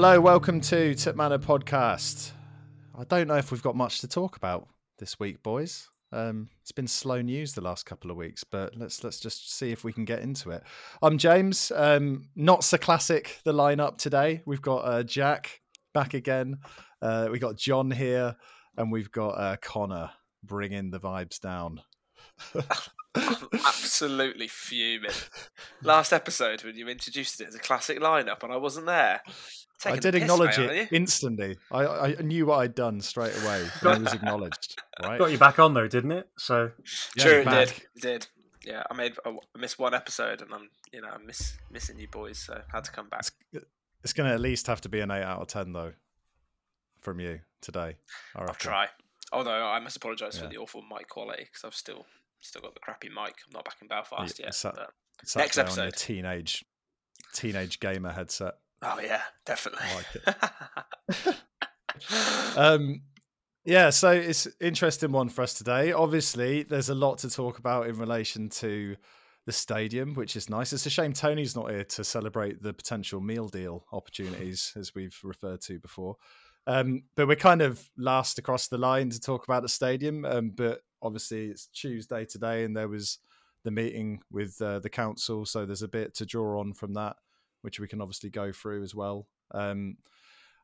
Hello, welcome to Tip Manor Podcast. I don't know if we've got much to talk about this week, boys. Um, it's been slow news the last couple of weeks, but let's let's just see if we can get into it. I'm James. Um, not so classic the lineup today. We've got uh, Jack back again. Uh, we got John here, and we've got uh, Connor bringing the vibes down. I'm absolutely fuming. Last episode, when you introduced it as a classic lineup, and I wasn't there. I did acknowledge mate, it instantly. I, I knew what I'd done straight away. it was acknowledged. Right? Got you back on though, didn't it? So Yeah, True, you're it did. It did. Yeah, I made. I missed one episode, and I'm, you know, I'm miss missing you boys, so I had to come back. It's going to at least have to be an eight out of ten, though, from you today. I I'll reckon. try. Although I must apologise Yeah. for the awful mic quality because I've still still got the crappy mic. I'm not back in Belfast You- yet. so- but- Sat Next there on your episode. teenage teenage gamer headset. Oh yeah, definitely. I Um, yeah, so it's interesting one for us today. Obviously, there's a lot to talk about in relation to the stadium, which is nice. It's a shame Tony's not here to celebrate the potential meal deal opportunities, as we've referred to before. Um, but we're kind of last across the line to talk about the stadium. Um, but obviously, it's Tuesday today, and there was the meeting with uh, the council, so there's a bit to draw on from that, which we can obviously go through as well. Um,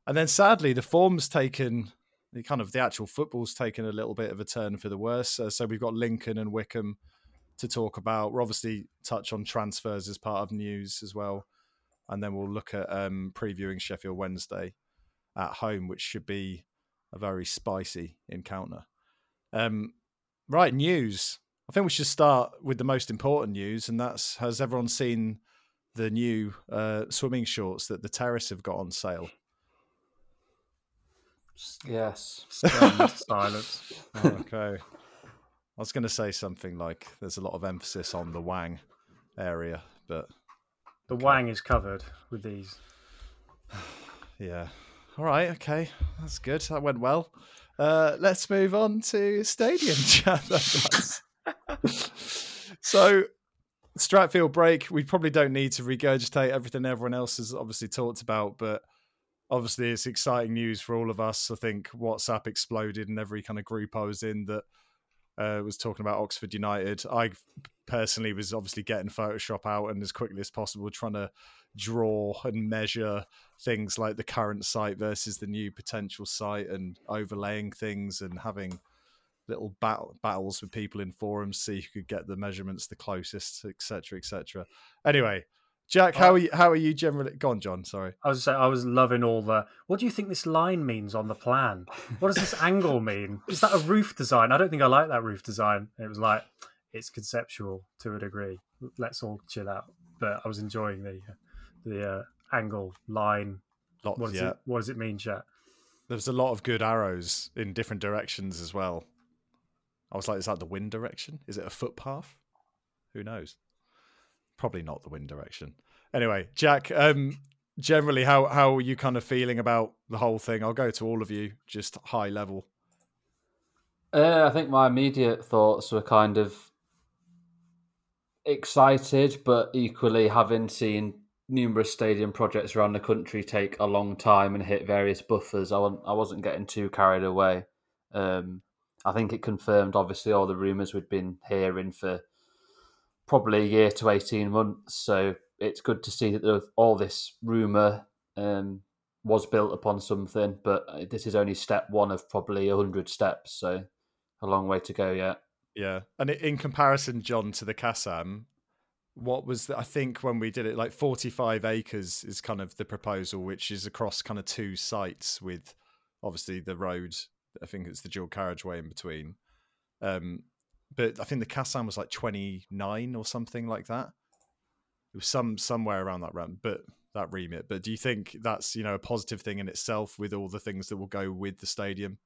and then sadly, the form's taken the kind of the actual football's taken a little bit of a turn for the worse. Uh, so we've got Lincoln and Wycombe to talk about. We'll obviously touch on transfers as part of news as well, and then we'll look at um, previewing Sheffield Wednesday at home, which should be a very spicy encounter. Um, right, news. I think we should start with the most important news, and that's has everyone seen the new uh, swimming shorts that the Terrace have got on sale? Yes. stunned silence. okay. I was going to say something like there's a lot of emphasis on the Wang area, but The wang is covered with these. yeah. All right. Okay. That's good. That went well. Uh, let's move on to stadium chat. so, Stratfield Brake. We probably don't need to regurgitate everything everyone else has obviously talked about, but obviously it's exciting news for all of us. I think WhatsApp exploded in every kind of group I was in that uh, was talking about Oxford United. I personally was obviously getting Photoshop out and as quickly as possible trying to draw and measure things like the current site versus the new potential site and overlaying things and having little battle, battles with people in forums see who could get the measurements the closest etc etc anyway jack how are you how are you generally gone john sorry I was saying, I was loving all the. What do you think this line means on the plan? What does this angle mean? Is that a roof design? I don't think I like that roof design. It was like it's conceptual to a degree. Let's all chill out. But I was enjoying the the uh, angle line. Lots, What does yeah it What does it mean, chat? there's a lot of good arrows in different directions as well i was like is that the wind direction? Is it a footpath? Who knows? Probably not the wind direction. Anyway jack um generally how how are you kind of feeling about the whole thing? I'll go to all of you just high level. Uh, I think my immediate thoughts were kind of excited, but equally having seen numerous stadium projects around the country take a long time and hit various buffers. I wasn't, I wasn't getting too carried away. Um, I think it confirmed, obviously, all the rumours we'd been hearing for probably a year to 18 months. So it's good to see that all this rumour um, was built upon something, but uh, this is only step one of probably 100 steps. So a long way to go yet. yeah and in comparison john to the Kassam what was the, i think when we did it like 45 acres is kind of the proposal which is across kind of two sites with obviously the road i think it's the dual carriageway in between. Um but i think the Kassam was like 29 or something like that. It was some somewhere around that round but that remit. But do you think that's you know a positive thing in itself with all the things that will go with the stadium?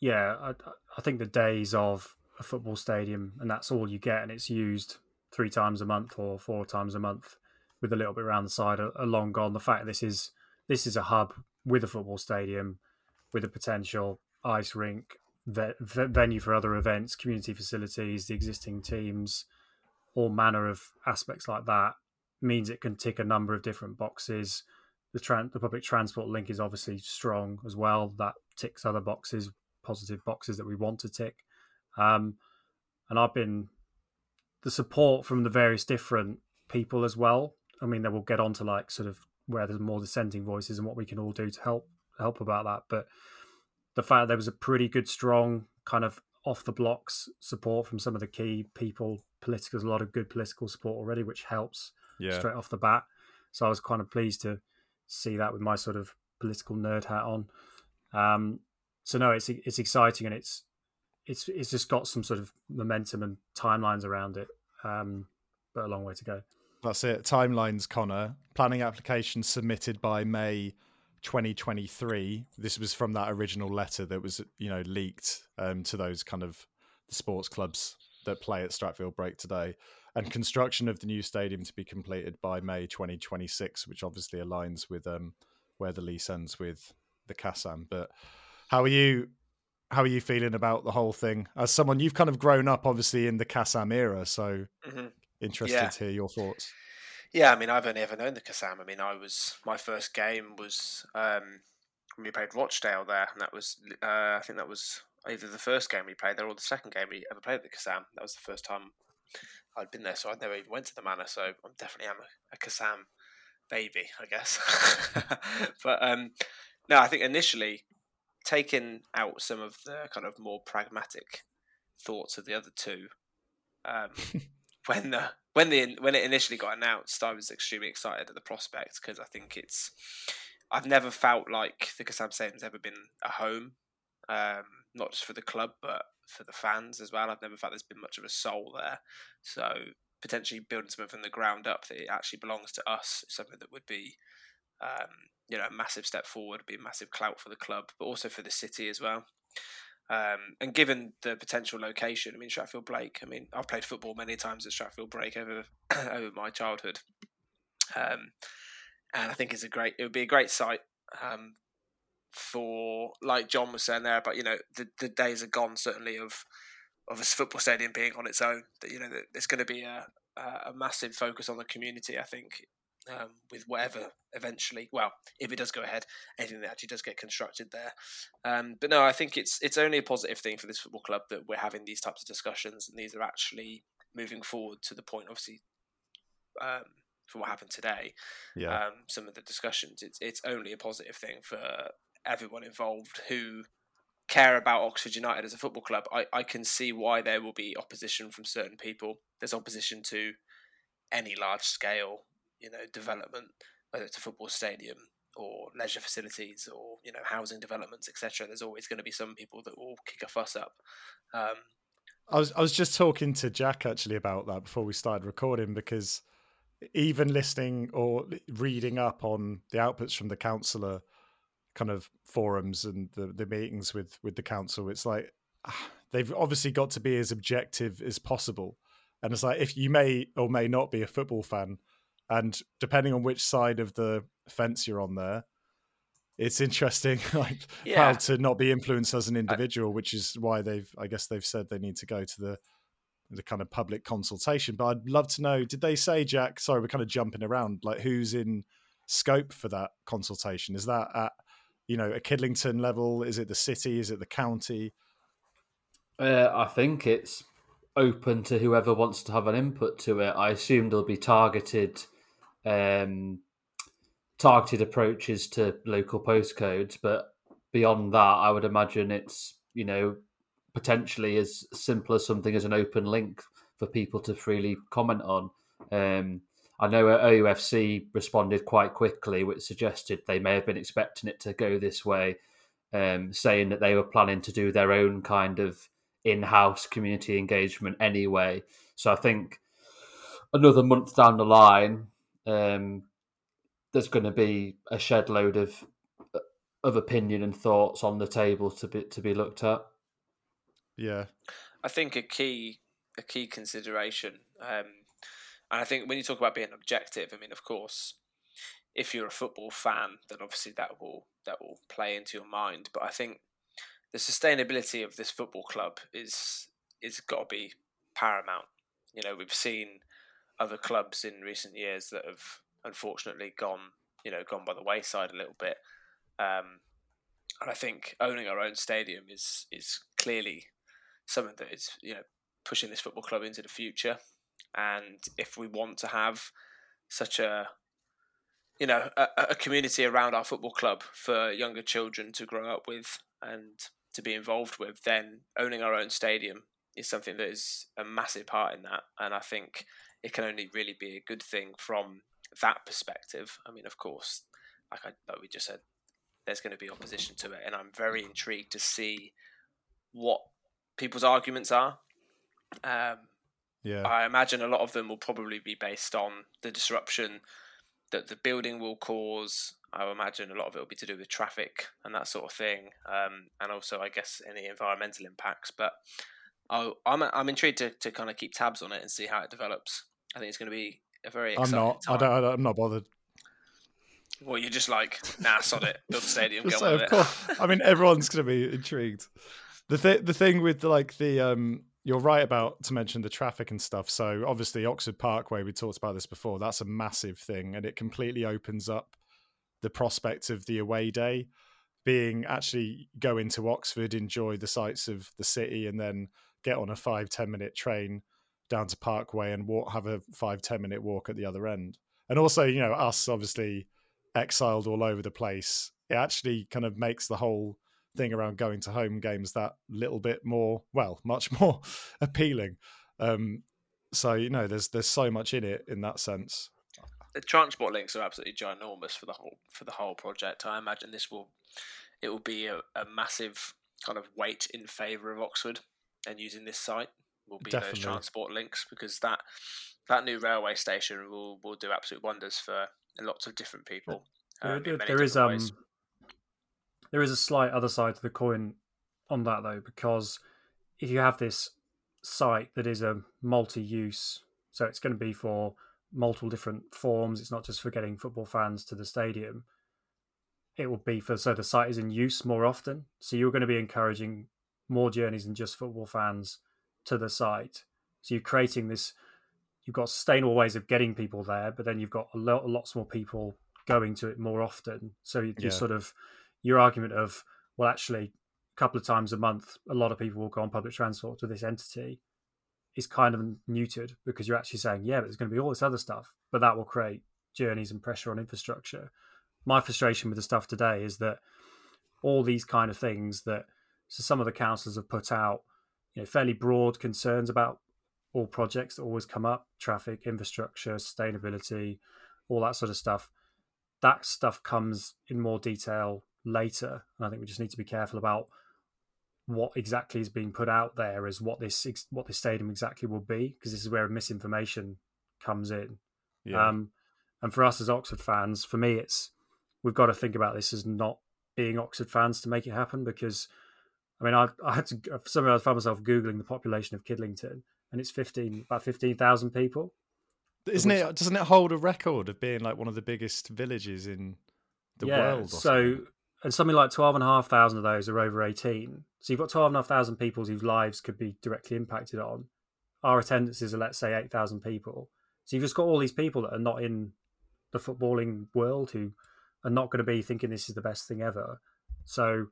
Yeah, I, I think the days of a football stadium and that's all you get, and it's used three times a month or four times a month with a little bit around the side are, are long gone. The fact this is this is a hub with a football stadium, with a potential ice rink, ve- ve- venue for other events, community facilities, the existing teams, all manner of aspects like that. means it can tick a number of different boxes. The, the public transport link is obviously strong as well. That ticks other boxes, positive boxes that we want to tick. Um, and I've been the support from the various different people as well. I mean, then we'll get on to like sort of where there's more dissenting voices and what we can all do to help help about that. But the fact there was a pretty good, strong kind of off the blocks support from some of the key people, political, there's a lot of good political support already, which helps Yeah. straight off the bat. So I was kind of pleased to see that with my sort of political nerd hat on. Um, so no, it's it's exciting and it's it's it's just got some sort of momentum and timelines around it, um, but a long way to go. That's it. Timelines, Connor. Planning application submitted by May 2023. This was from that original letter that was, you know, leaked um, to those kind of the sports clubs that play at Stratfield Brake today. And construction of the new stadium to be completed by May 2026, which obviously aligns with um, where the lease ends with the Kassam. But how are you? How are you feeling about the whole thing? As someone you've kind of grown up, obviously in the Kassam era, so hmm interested Yeah. to hear your thoughts. Yeah, I mean, I've only ever known the Kassam. I mean, I was my first game was um, when we played Rochdale there, and that was uh, I think that was either the first game we played there or the second game we ever played at the Kassam. That was the first time I'd been there, so I'd never even went to the Manor. So I'm definitely am a, a Kassam baby, I guess. but um, no, I think initially taking out some of the kind of more pragmatic thoughts of the other two. Um, when the when the when it initially got announced, I was extremely excited at the prospect because I think it's I've never felt like the Kassam Stadium's ever been a home, um, not just for the club but for the fans as well. I've never felt there's been much of a soul there, so potentially building something from the ground up that it actually belongs to us is something that would be. Um, you know, a massive step forward, be a massive clout for the club, but also for the city as well. Um, and given the potential location, I mean, Stratfield Brake. I mean, I've played football many times at Stratfield Brake over over my childhood, um, and I think it's a great. It would be a great site um, for, like John was saying there, but you know, the the days are gone. Certainly of of a football stadium being on its own. That you know, there's going to be a a massive focus on the community. I think um, with whatever eventually, well, if it does go ahead, anything that actually does get constructed there. Um, but no, I think it's it's only a positive thing for this football club that we're having these types of discussions, and these are actually moving forward to the point. Obviously, um, for what happened today, Yeah. um, some of the discussions, it's it's only a positive thing for everyone involved who care about Oxford United as a football club. I, I can see why there will be opposition from certain people. There's opposition to any large scale, you know, development, whether it's a football stadium or leisure facilities or you know housing developments, etc. There's always going to be some people that will kick a fuss up. Um, I was I was just talking to Jack actually about that before we started recording because even listening or reading up on the outputs from the councillor kind of forums and the, the meetings with with the council, it's like ah, they've obviously got to be as objective as possible. And it's like if you may or may not be a football fan, and depending on which side of the fence you're on there, it's interesting like Yeah. how to not be influenced as an individual, which is why they've I guess they've said they need to go to the the kind of public consultation. But I'd love to know, did they say, Jack? Sorry, we're kind of jumping around, like who's in scope for that consultation? Is that at you know a Kidlington level? Is it the city? Is it the county? Uh, I think it's open to whoever wants to have an input to it. I assume they'll be targeted, um, targeted approaches to local postcodes, but beyond that, I would imagine it's you know potentially as simple as something as an open link for people to freely comment on. Um, I know OUFC responded quite quickly, which suggested they may have been expecting it to go this way, um, saying that they were planning to do their own kind of in-house community engagement anyway. So I think another month down the line, um, there's going to be a shed load of of opinion and thoughts on the table to be to be looked at. Yeah, I think a key a key consideration, um, and I think when you talk about being objective, I mean, of course, if you're a football fan, then obviously that will that will play into your mind. But I think the sustainability of this football club is is got to be paramount. You know, we've seen other clubs in recent years that have unfortunately gone, you know, gone by the wayside a little bit. Um, and I think owning our own stadium is is clearly something that is you know pushing this football club into the future. And if we want to have such a you know a, a community around our football club for younger children to grow up with and to be involved with, then owning our own stadium is something that is a massive part in that. And I think it can only really be a good thing from that perspective. I mean, of course, like I like we just said, there's going to be opposition to it, and I'm very intrigued to see what people's arguments are. Um, Yeah. I imagine a lot of them will probably be based on the disruption that the building will cause. I imagine a lot of it will be to do with traffic and that sort of thing, um, and also I guess any environmental impacts. But i I'm I'm intrigued to, to kind of keep tabs on it and see how it develops. I think it's going to be a very I'm exciting not. I time. don't, I don't. I'm not bothered. Well, you're just like nah, sod it, build the stadium, go of with course. it. I mean, everyone's going to be intrigued. The th- the thing with like the um, you're right about to mention the traffic and stuff. So obviously Oxford Parkway, we talked about this before. That's a massive thing, and it completely opens up the prospect of the away day being actually go into Oxford, enjoy the sights of the city, and then get on a five ten minute train down to Parkway and walk, have a five ten minute walk at the other end. And also, you know, us obviously exiled all over the place. It actually kind of makes the whole thing around going to home games that little bit more, well, much more appealing. Um, so you know, there's there's so much in it in that sense. the transport links are absolutely ginormous for the whole for the whole project. I imagine this will it will be a, a massive kind of weight in favour of Oxford and using this site will be Definitely. those transport links because that that new railway station will will do absolute wonders for lots of different people. There- um, there- there is um, ways. there is a slight other side to the coin on that though, because if you have this site that is a multi-use, so it's going to be for multiple different forms. It's not just for getting football fans to the stadium. It will be for so the site is in use more often. So you're going to be encouraging more journeys than just football fans to the site. So you're creating this. You've got sustainable ways of getting people there, but then you've got a lot, lots more people going to it more often. So you, you Yeah. sort of your argument of well, actually, a couple of times a month, a lot of people will go on public transport to this entity is kind of muted because you're actually saying, yeah, but there's going to be all this other stuff, but that will create journeys and pressure on infrastructure. My frustration with the stuff today is that all these kind of things that so some of the councils have put out, you know, fairly broad concerns about all projects that always come up, traffic, infrastructure, sustainability, all that sort of stuff. That stuff comes in more detail later, and I think we just need to be careful about what exactly is being put out there as what this what this stadium exactly will be, because this is where misinformation comes in. Yeah, Um, and for us as Oxford fans, for me, it's we've got to think about this as not being Oxford fans to make it happen. Because I mean, I, I had to for uh, some I found myself googling the population of Kidlington, and it's fifteen about fifteen thousand people. isn't which- it? Doesn't it hold a record of being like one of the biggest villages in the world? or So, something? and something like 12,500 of those are over 18. So you've got 12,500 people whose lives could be directly impacted on. Our attendances are, let's say, 8,000 people. So you've just got all these people that are not in the footballing world who are not going to be thinking this is the best thing ever. So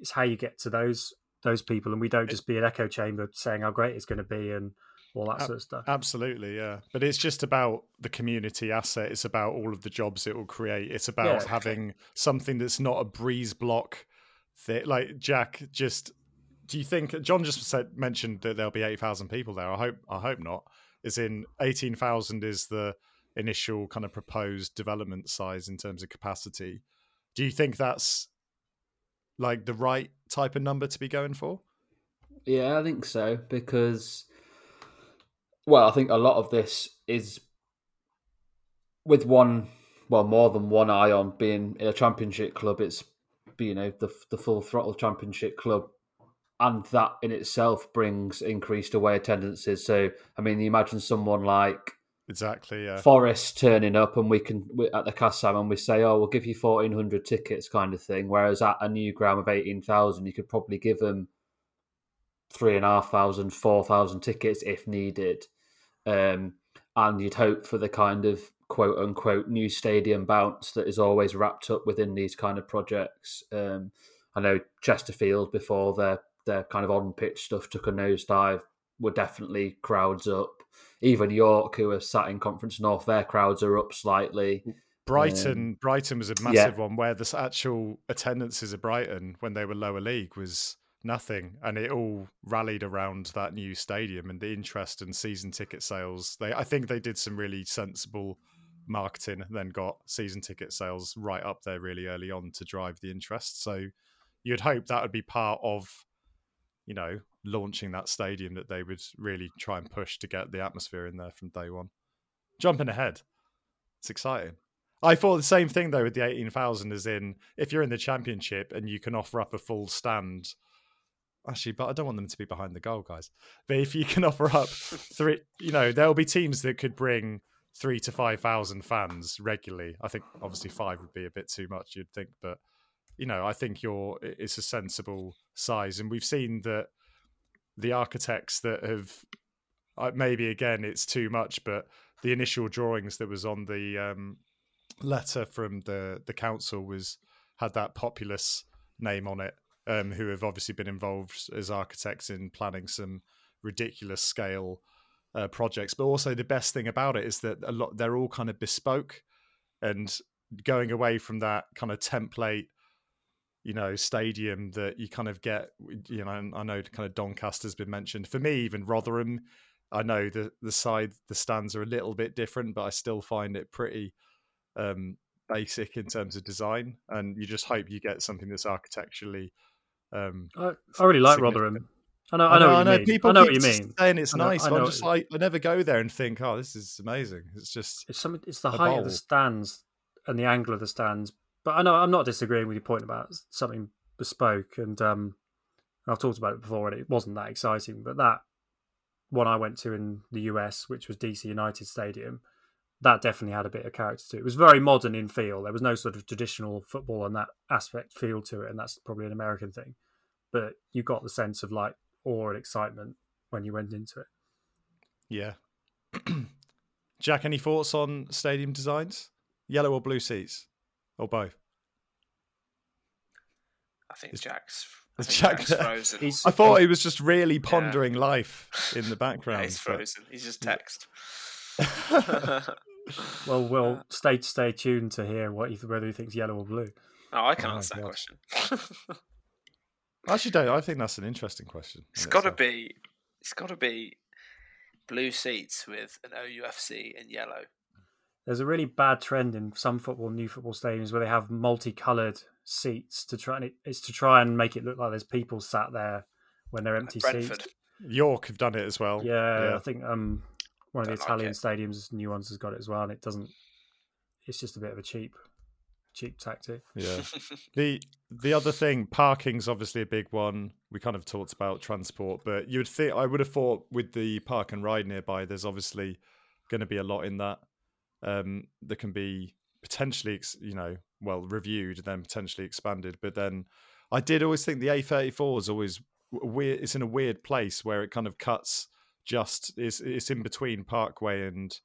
it's how you get to those those people, and we don't just be an echo chamber saying how great it's going to be and all that sort of stuff. Absolutely, yeah. But it's just about the community asset. It's about all of the jobs it will create. It's about Yeah, having something that's not a breeze block. Thi- like Jack, just do you think John just said mentioned that there'll be eight thousand people there? I hope I hope not. Is in eighteen thousand is the initial kind of proposed development size in terms of capacity. Do you think that's like the right type of number to be going for? Yeah, I think so because, well, I think a lot of this is with one, well, more than one eye on being in a championship club. It's you know the the full throttle championship club, and that in itself brings increased away attendances. So, I mean, you imagine someone like Exactly. Yeah. Forest turning up and we can we, at the Kassam and we say, oh, we'll give you fourteen hundred tickets, kind of thing. Whereas at a new ground of eighteen thousand, you could probably give them three and a half thousand, four thousand tickets if needed. Um, and you'd hope for the kind of quote unquote new stadium bounce that is always wrapped up within these kind of projects. Um, I know Chesterfield before their their kind of on pitch stuff took a nosedive were definitely crowds up. Even York, who are sat in Conference North, their crowds are up slightly. Brighton, um, Brighton was a massive yeah. one where the actual attendances of Brighton when they were lower league was nothing, and it all rallied around that new stadium and the interest and season ticket sales. They, I think, they did some really sensible marketing, and then got season ticket sales right up there really early on to drive the interest. So you'd hope that would be part of, you know, launching that stadium that they would really try and push to get the atmosphere in there from day one. Jumping ahead, it's exciting. I thought the same thing though with the eighteen thousand, as in if you're in the championship and you can offer up a full stand. Actually, but I don't want them to be behind the goal, guys. But if you can offer up three, you know, there'll be teams that could bring three to five thousand fans regularly. I think obviously five would be a bit too much, you'd think, but you know, I think you're it's a sensible size, and we've seen that the architects that have maybe again it's too much, but the initial drawings that was on the um, letter from the the council was had that Populous name on it, um, who have obviously been involved as architects in planning some ridiculous scale uh, projects. But also the best thing about it is that a lot they're all kind of bespoke and going away from that kind of template you know stadium that you kind of get you know i know kind of doncaster's been mentioned for me even rotherham i know the the side the stands are a little bit different but i still find it pretty um, basic in terms of design and you just hope you get something that's architecturally um, I, I really like rotherham I know, I know, I know, I know people I know what you mean. Saying it's know, nice, but I'm just like, I never go there and think, oh, this is amazing. It's just, it's something. It's the height bowl. of the stands and the angle of the stands but I know I'm not disagreeing with your point about something bespoke, and um, I've talked about it before, and it wasn't that exciting. But that one I went to in the US, which was DC United Stadium, that definitely had a bit of character to it. It was very modern in feel. There was no sort of traditional football and that aspect feel to it, and that's probably an American thing. But you got the sense of like awe and excitement when you went into it. Yeah. Jack, any thoughts on stadium designs? Yellow or blue seats? Or both? I think it's, Jack's. I think Jack, Jack's frozen. I thought he was just really pondering yeah. life in the background. yeah, he's frozen. But... He's just text. well, we'll stay stay tuned to hear what he, whether he thinks yellow or blue. Oh, I can oh, answer that question. Actually, don't. I think that's an interesting question. It's got to be. It's got to be blue seats with an OUFC in yellow there's a really bad trend in some football, new football stadiums where they have multicolored seats to try and it's to try and make it look like there's people sat there when they're empty Brentford. seats. York have done it as well. Yeah, yeah. I think um, one of the Italian like stadiums, new ones, has got it as well, and it doesn't. It's just a bit of a cheap, cheap tactic. Yeah. the the other thing, parking's obviously a big one. We kind of talked about transport, but you would think I would have thought with the park and ride nearby, there's obviously going to be a lot in that um, that can be potentially, you know, well reviewed, and then potentially expanded. But then I did always think the A34 is always weird. It's in a weird place where it kind of cuts just it's it's in between Parkway and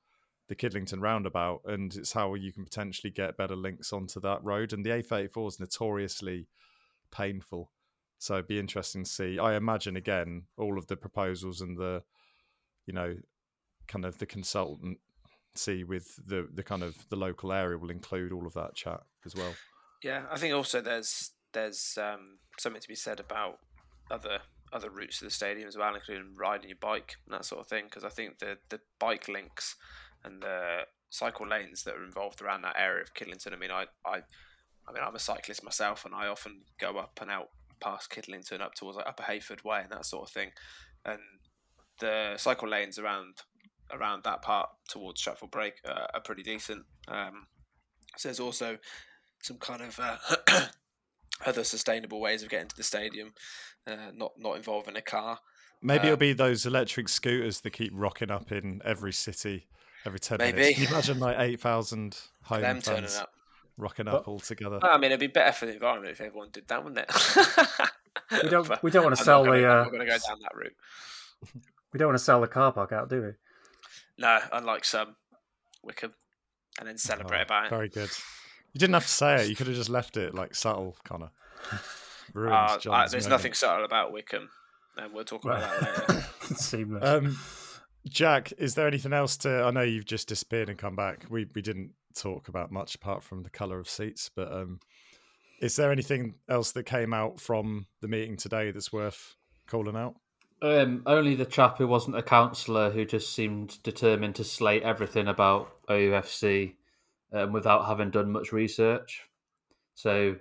the Kidlington roundabout, and it's how you can potentially get better links onto that road. And the A34 is notoriously painful, so it'd be interesting to see. I imagine again all of the proposals and the, you know, kind of the consultant see with the the kind of the local area will include all of that chat as well. Yeah, I think also there's there's um, something to be said about other other routes to the stadium as well, including riding your bike and that sort of thing. Because I think the the bike links and the cycle lanes that are involved around that area of Kidlington. I mean, I I I mean, I'm a cyclist myself, and I often go up and out past Kidlington up towards like Upper Heyford Way and that sort of thing. And the cycle lanes around around that part towards Stratford Brake uh, are pretty decent. Um, so there's also some kind of uh, other sustainable ways of getting to the stadium, uh, not not involving a car. Maybe um, it'll be those electric scooters that keep rocking up in every city every ten maybe. minutes. Can you imagine like eight thousand home them fans turning up. rocking up all together? I mean, it'd be better for the environment if everyone did that, wouldn't it? we don't. we don't want to sell the. I'm going to go down that route. we don't want to sell the car park out, do we? No, unlike some, Wycombe, and then celebrate Oh, about it. Very good. You didn't have to say it. You could have just left it like subtle, Connor. Ruins Uh, I- there's moment. nothing subtle about Wycombe, and we'll talk about that later. Seamless. Um, Jack, is there anything else to? I know you've just disappeared and come back. We we didn't talk about much apart from the color of seats, but um, is there anything else that came out from the meeting today that's worth calling out? Um, only the chap who wasn't a councillor who just seemed determined to slate everything about OUFC um, without having done much research. So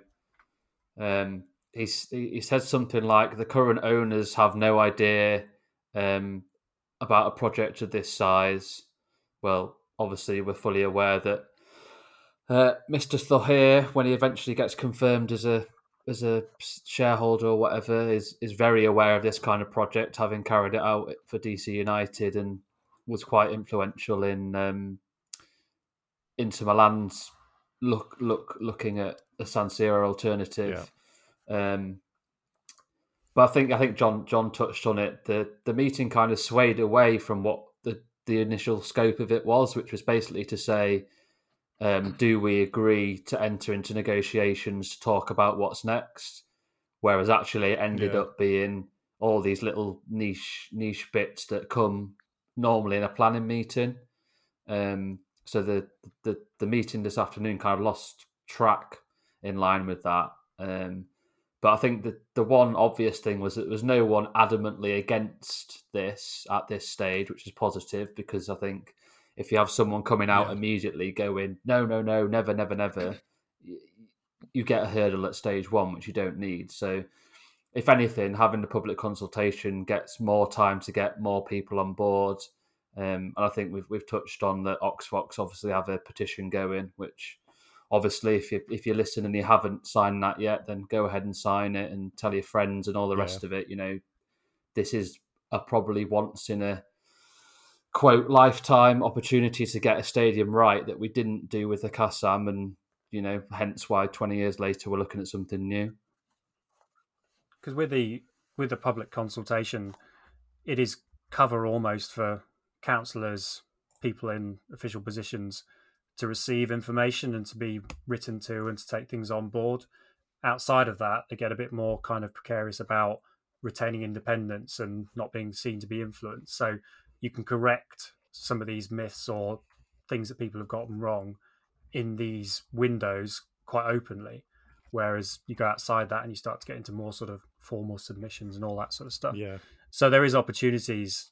um, he he said something like the current owners have no idea um, about a project of this size. Well, obviously, we're fully aware that uh, Mr. Thohir, when he eventually gets confirmed as a as a shareholder or whatever, is is very aware of this kind of project, having carried it out for DC United and was quite influential in um, Inter Milan's look look looking at a San Siro alternative. Um, but I think I think John John touched on it. The the meeting kind of swayed away from what the the initial scope of it was, which was basically to say, um, do we agree to enter into negotiations to talk about what's next? Whereas actually it ended Yeah. up being all these little niche niche bits that come normally in a planning meeting. Um, so the, the the meeting this afternoon kind of lost track in line with that. Um, but I think the the one obvious thing was that there was no one adamantly against this at this stage, which is positive because I think if you have someone coming out Yeah. immediately going no no no never never never, you get a hurdle at stage one which you don't need. So if anything, having the public consultation gets more time to get more people on board. Um, and I think we've we've touched on that OxVox obviously have a petition going, which obviously if you if you listen and you haven't signed that yet, then go ahead and sign it and tell your friends and all the rest of it. You know, this is a probably once in a quote lifetime opportunity to get a stadium right that we didn't do with the Kassam, and you know, hence why twenty years later we're looking at something new. because with the with the public consultation, it is cover almost for councillors, people in official positions, to receive information and to be written to and to take things on board. Outside of that, they get a bit more kind of precarious about retaining independence and not being seen to be influenced. So you can correct some of these myths or things that people have gotten wrong in these windows quite openly. Whereas you go outside that and you start to get into more sort of formal submissions and all that sort of stuff. Yeah, So there is opportunities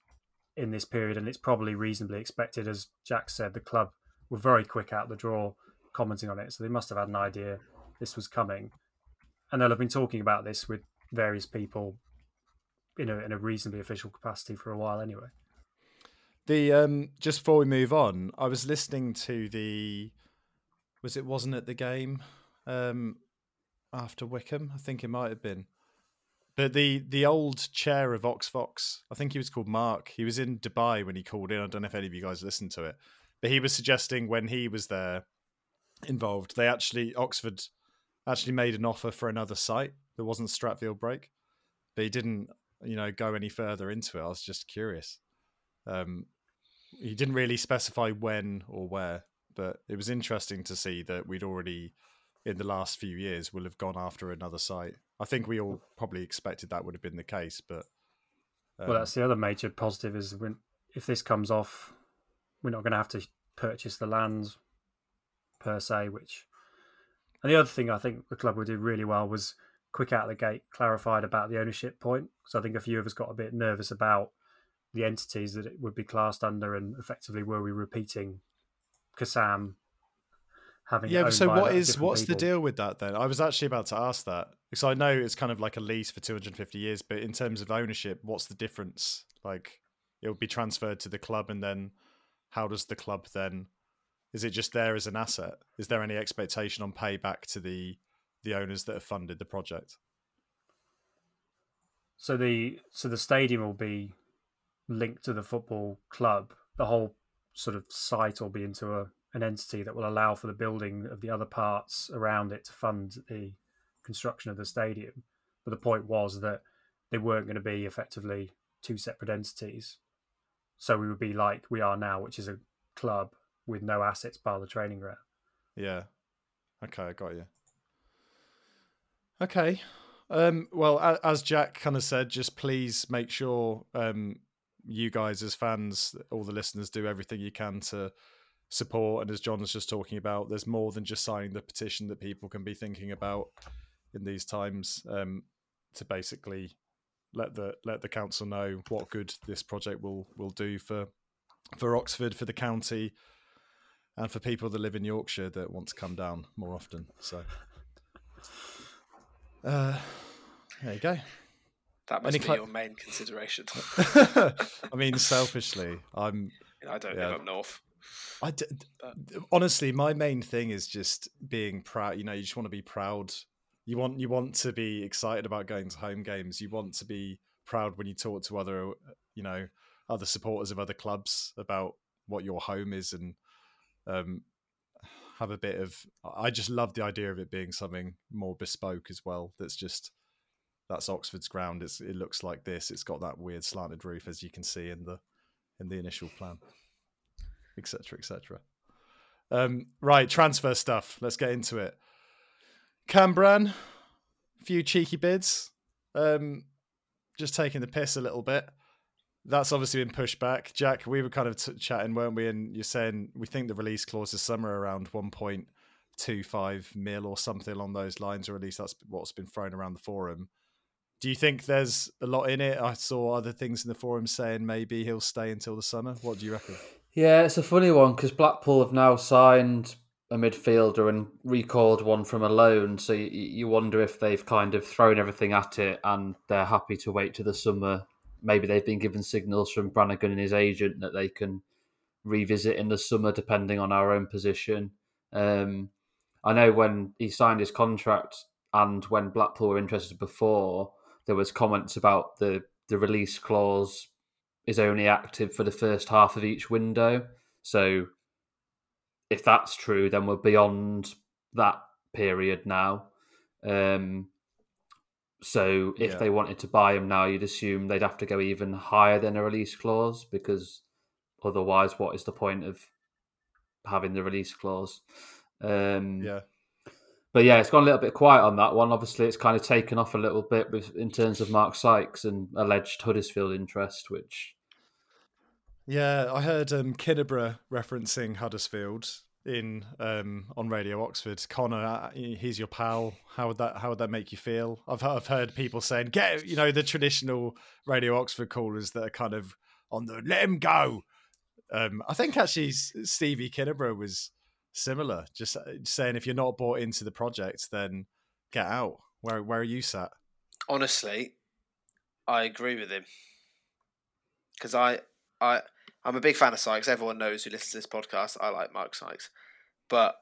in this period, and it's probably reasonably expected. As Jack said, the club were very quick out the draw commenting on it, so they must have had an idea this was coming, and they'll have been talking about this with various people in a in a reasonably official capacity for a while anyway. The um, just before we move on, I was listening to the was it wasn't it the game um, after Wycombe? I think it might have been. But the the old chair of OxVox, I think he was called Mark. He was in Dubai when he called in. I don't know if any of you guys listened to it, but he was suggesting when he was there involved, they actually Oxford actually made an offer for another site that wasn't Stratfield Brake, but he didn't, you know, go any further into it. I was just curious. Um, he didn't really specify when or where, but it was interesting to see that we'd already, in the last few years, will have gone after another site. I think we all probably expected that would have been the case, but um, well, that's the other major positive is when if this comes off, we're not going to have to purchase the lands per se. Which, and the other thing I think the club would do really well was quick out of the gate clarified about the ownership point. So I think a few of us got a bit nervous about the entities that it would be classed under, and effectively were we repeating Kassam having yeah. So what is what a is different what's the deal with that then? I was actually about to ask that because I know it's kind of like a lease for 250 years, but in terms of ownership, what's the difference? Like it will be transferred to the club, and then how does the club then? Is it just there as an asset? Is there any expectation on payback to the the owners that have funded the project? So the so the stadium will be linked to the football club. The whole sort of site will be into a an entity that will allow for the building of the other parts around it to fund the construction of the stadium. But the point was that they weren't going to be effectively two separate entities. So we would be like we are now, which is a club with no assets bar the training ground. Yeah. Okay, I got you. Okay. Um, well, as Jack kind of said, just please make sure um, you guys, as fans, all the listeners, do everything you can to support. And as John was just talking about, there's more than just signing the petition that people can be thinking about in these times um, to basically let the let the council know what good this project will will do for for Oxford, for the county, and for people that live in Yorkshire that want to come down more often. So, uh, there you go. That must be cl- your main consideration. I mean, selfishly, I'm. I don't yeah, live up north. I d- honestly, my main thing is just being proud. You know, you just want to be proud. You want you want to be excited about going to home games. You want to be proud when you talk to other, you know, other supporters of other clubs about what your home is and um, have a bit of. I just love the idea of it being something more bespoke as well. That's just that's Oxford's ground. It's, it looks like this. It's got that weird slanted roof, as you can see in the in the initial plan, etc., etc. Um, right, transfer stuff. Let's get into it. Cambran, few cheeky bids. Um, just taking the piss a little bit that's obviously been pushed back. Jack, we were kind of t- chatting, weren't we? And you're saying we think the release clause is somewhere around 1.25 mil or something along those lines, or at least that's what's been thrown around the forum. Do you think there's a lot in it? I saw other things in the forum saying maybe he'll stay until the summer. What do you reckon? Yeah, it's a funny one because Blackpool have now signed a midfielder and recalled one from a loan. So you, you wonder if they've kind of thrown everything at it and they're happy to wait to the summer maybe they've been given signals from Brannigan and his agent that they can revisit in the summer, depending on our own position. Um, I know when he signed his contract and when Blackpool were interested before, there was comments about the the release clause is only active for the first half of each window. So if that's true, then we're beyond that period now. Um, so if yeah. they wanted to buy him now, you'd assume they'd have to go even higher than a release clause because otherwise, what is the point of having the release clause? Um, yeah. But yeah, it's gone a little bit quiet on that one. Obviously, it's kind of taken off a little bit with, in terms of Mark Sykes and alleged Huddersfield interest, which. Yeah, I heard um, Kidderburgh referencing Huddersfield in um, on Radio Oxford. Connor, uh, he's your pal. How would that how would that make you feel? I've I've heard people saying get you know the traditional Radio Oxford callers that are kind of on the let him go. Um, I think actually Stevie Kidderburgh was similar, just uh, saying if you're not bought into the project, then get out. Where where are you sat? Honestly, I agree with him because I I I'm a big fan of Sykes. Everyone knows who listens to this podcast. I like Mark Sykes. But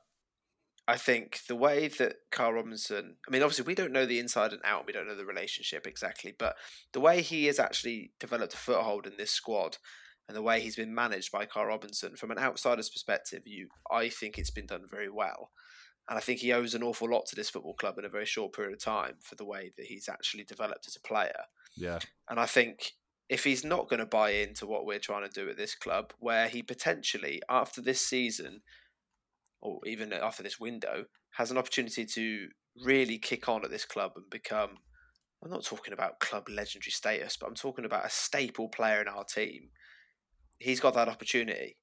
I think the way that Karl Robinson, I mean, obviously, we don't know the inside and out, we don't know the relationship exactly, but the way he has actually developed a foothold in this squad and the way he's been managed by Karl Robinson, from an outsider's perspective, you, I think it's been done very well. And I think he owes an awful lot to this football club in a very short period of time for the way that he's actually developed as a player. Yeah. And I think if he's not going to buy into what we're trying to do at this club, where he potentially, after this season, or even after this window, has an opportunity to really kick on at this club and become. I'm not talking about club legendary status, but I'm talking about a staple player in our team. He's got that opportunity.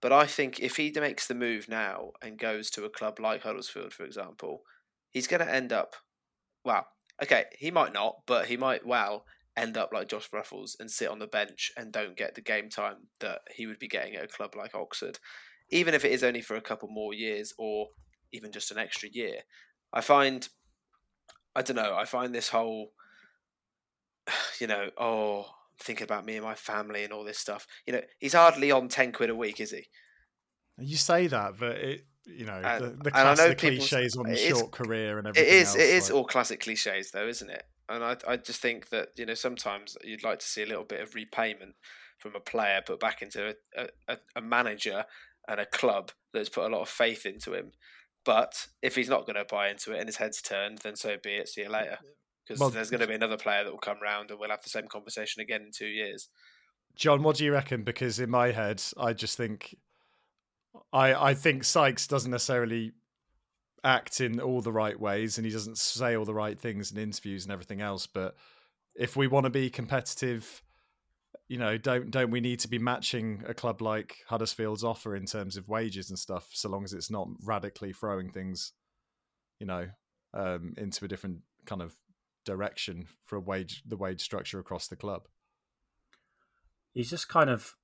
But I think if he makes the move now and goes to a club like Huddersfield, for example, he's going to end up. Well, okay, he might not, but he might well end up like Josh Ruffels and sit on the bench and don't get the game time that he would be getting at a club like Oxford, even if it is only for a couple more years or even just an extra year. I find, I don't know, I find this whole, you know, oh, thinking about me and my family and all this stuff. You know, he's hardly on 10 quid a week, is he? You say that, but it, you know, and, the, the, class, the cliches on short career and everything. It is, else, it is like... all classic cliches, though, isn't it? and I, I just think that you know sometimes you'd like to see a little bit of repayment from a player put back into a, a, a manager and a club that's put a lot of faith into him. But if he's not going to buy into it and his head's turned, then so be it. See you later. Because well, there's going to be another player that will come round and we'll have the same conversation again in two years. John, what do you reckon? Because in my head, I just think I I think Sykes doesn't necessarily act in all the right ways and he doesn't say all the right things in interviews and everything else. But if we want to be competitive, you know, don't don't we need to be matching a club like Huddersfield's offer in terms of wages and stuff, so long as it's not radically throwing things, you know, um, into a different kind of direction for a wage the wage structure across the club. He's just kind of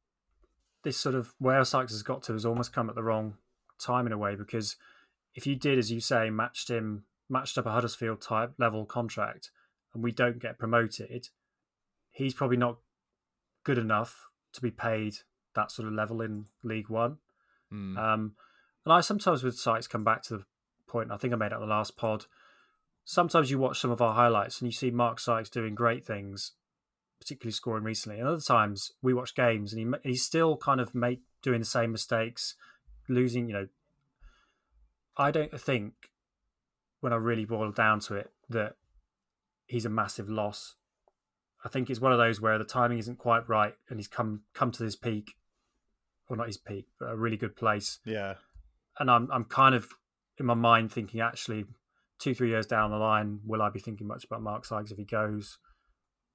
this sort of where Sykes has got to has almost come at the wrong time in a way because if you did, as you say, matched him matched up a Huddersfield type level contract and we don't get promoted, he's probably not good enough to be paid that sort of level in League One. Mm. Um, and I sometimes with Sykes come back to the point I think I made at the last pod. Sometimes you watch some of our highlights and you see Mark Sykes doing great things, particularly scoring recently. And other times we watch games and he he's still kind of make doing the same mistakes, losing. You know, I don't think when I really boil down to it that he's a massive loss. I think it's one of those where the timing isn't quite right, and he's come come to his peak, or not his peak, but a really good place. Yeah, and I'm I'm kind of in my mind thinking actually two three years down the line, will I be thinking much about Mark Sykes if he goes?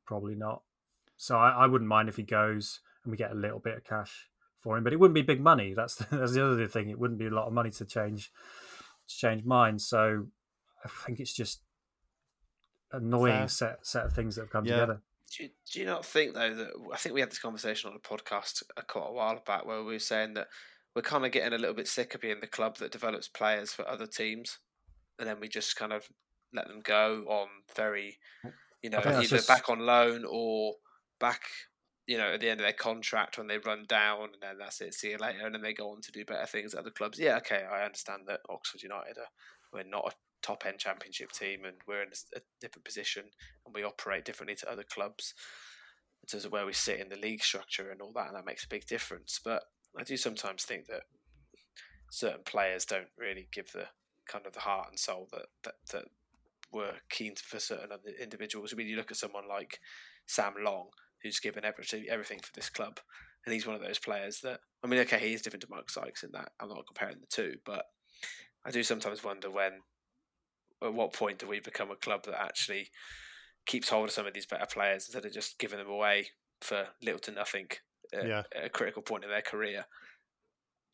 Probably not. So I, I wouldn't mind if he goes and we get a little bit of cash for him, but it wouldn't be big money. That's the, that's the other thing. It wouldn't be a lot of money to change to change minds. So I think it's just annoying set set of things that have come yeah. together. Do you, do you not think though that I think we had this conversation on a podcast a, quite a while back where we were saying that we're kind of getting a little bit sick of being the club that develops players for other teams, and then we just kind of let them go on very, you know, either just... back on loan or back, you know, at the end of their contract when they run down, and then that's it. See you later, and then they go on to do better things at other clubs. Yeah, okay, I understand that Oxford United are we're not a top end championship team and we're in a, a, different position and we operate differently to other clubs in terms of where we sit in the league structure and all that, and that makes a big difference. But I do sometimes think that certain players don't really give the kind of the heart and soul that that, that were keen for certain other individuals. I mean, you look at someone like Sam Long, who's given everything everything for this club, and he's one of those players that I mean, okay, he is different to Mark Sykes in that I'm not comparing the two, but I do sometimes wonder when at what point do we become a club that actually keeps hold of some of these better players instead of just giving them away for little to nothing at, yeah. at a critical point in their career?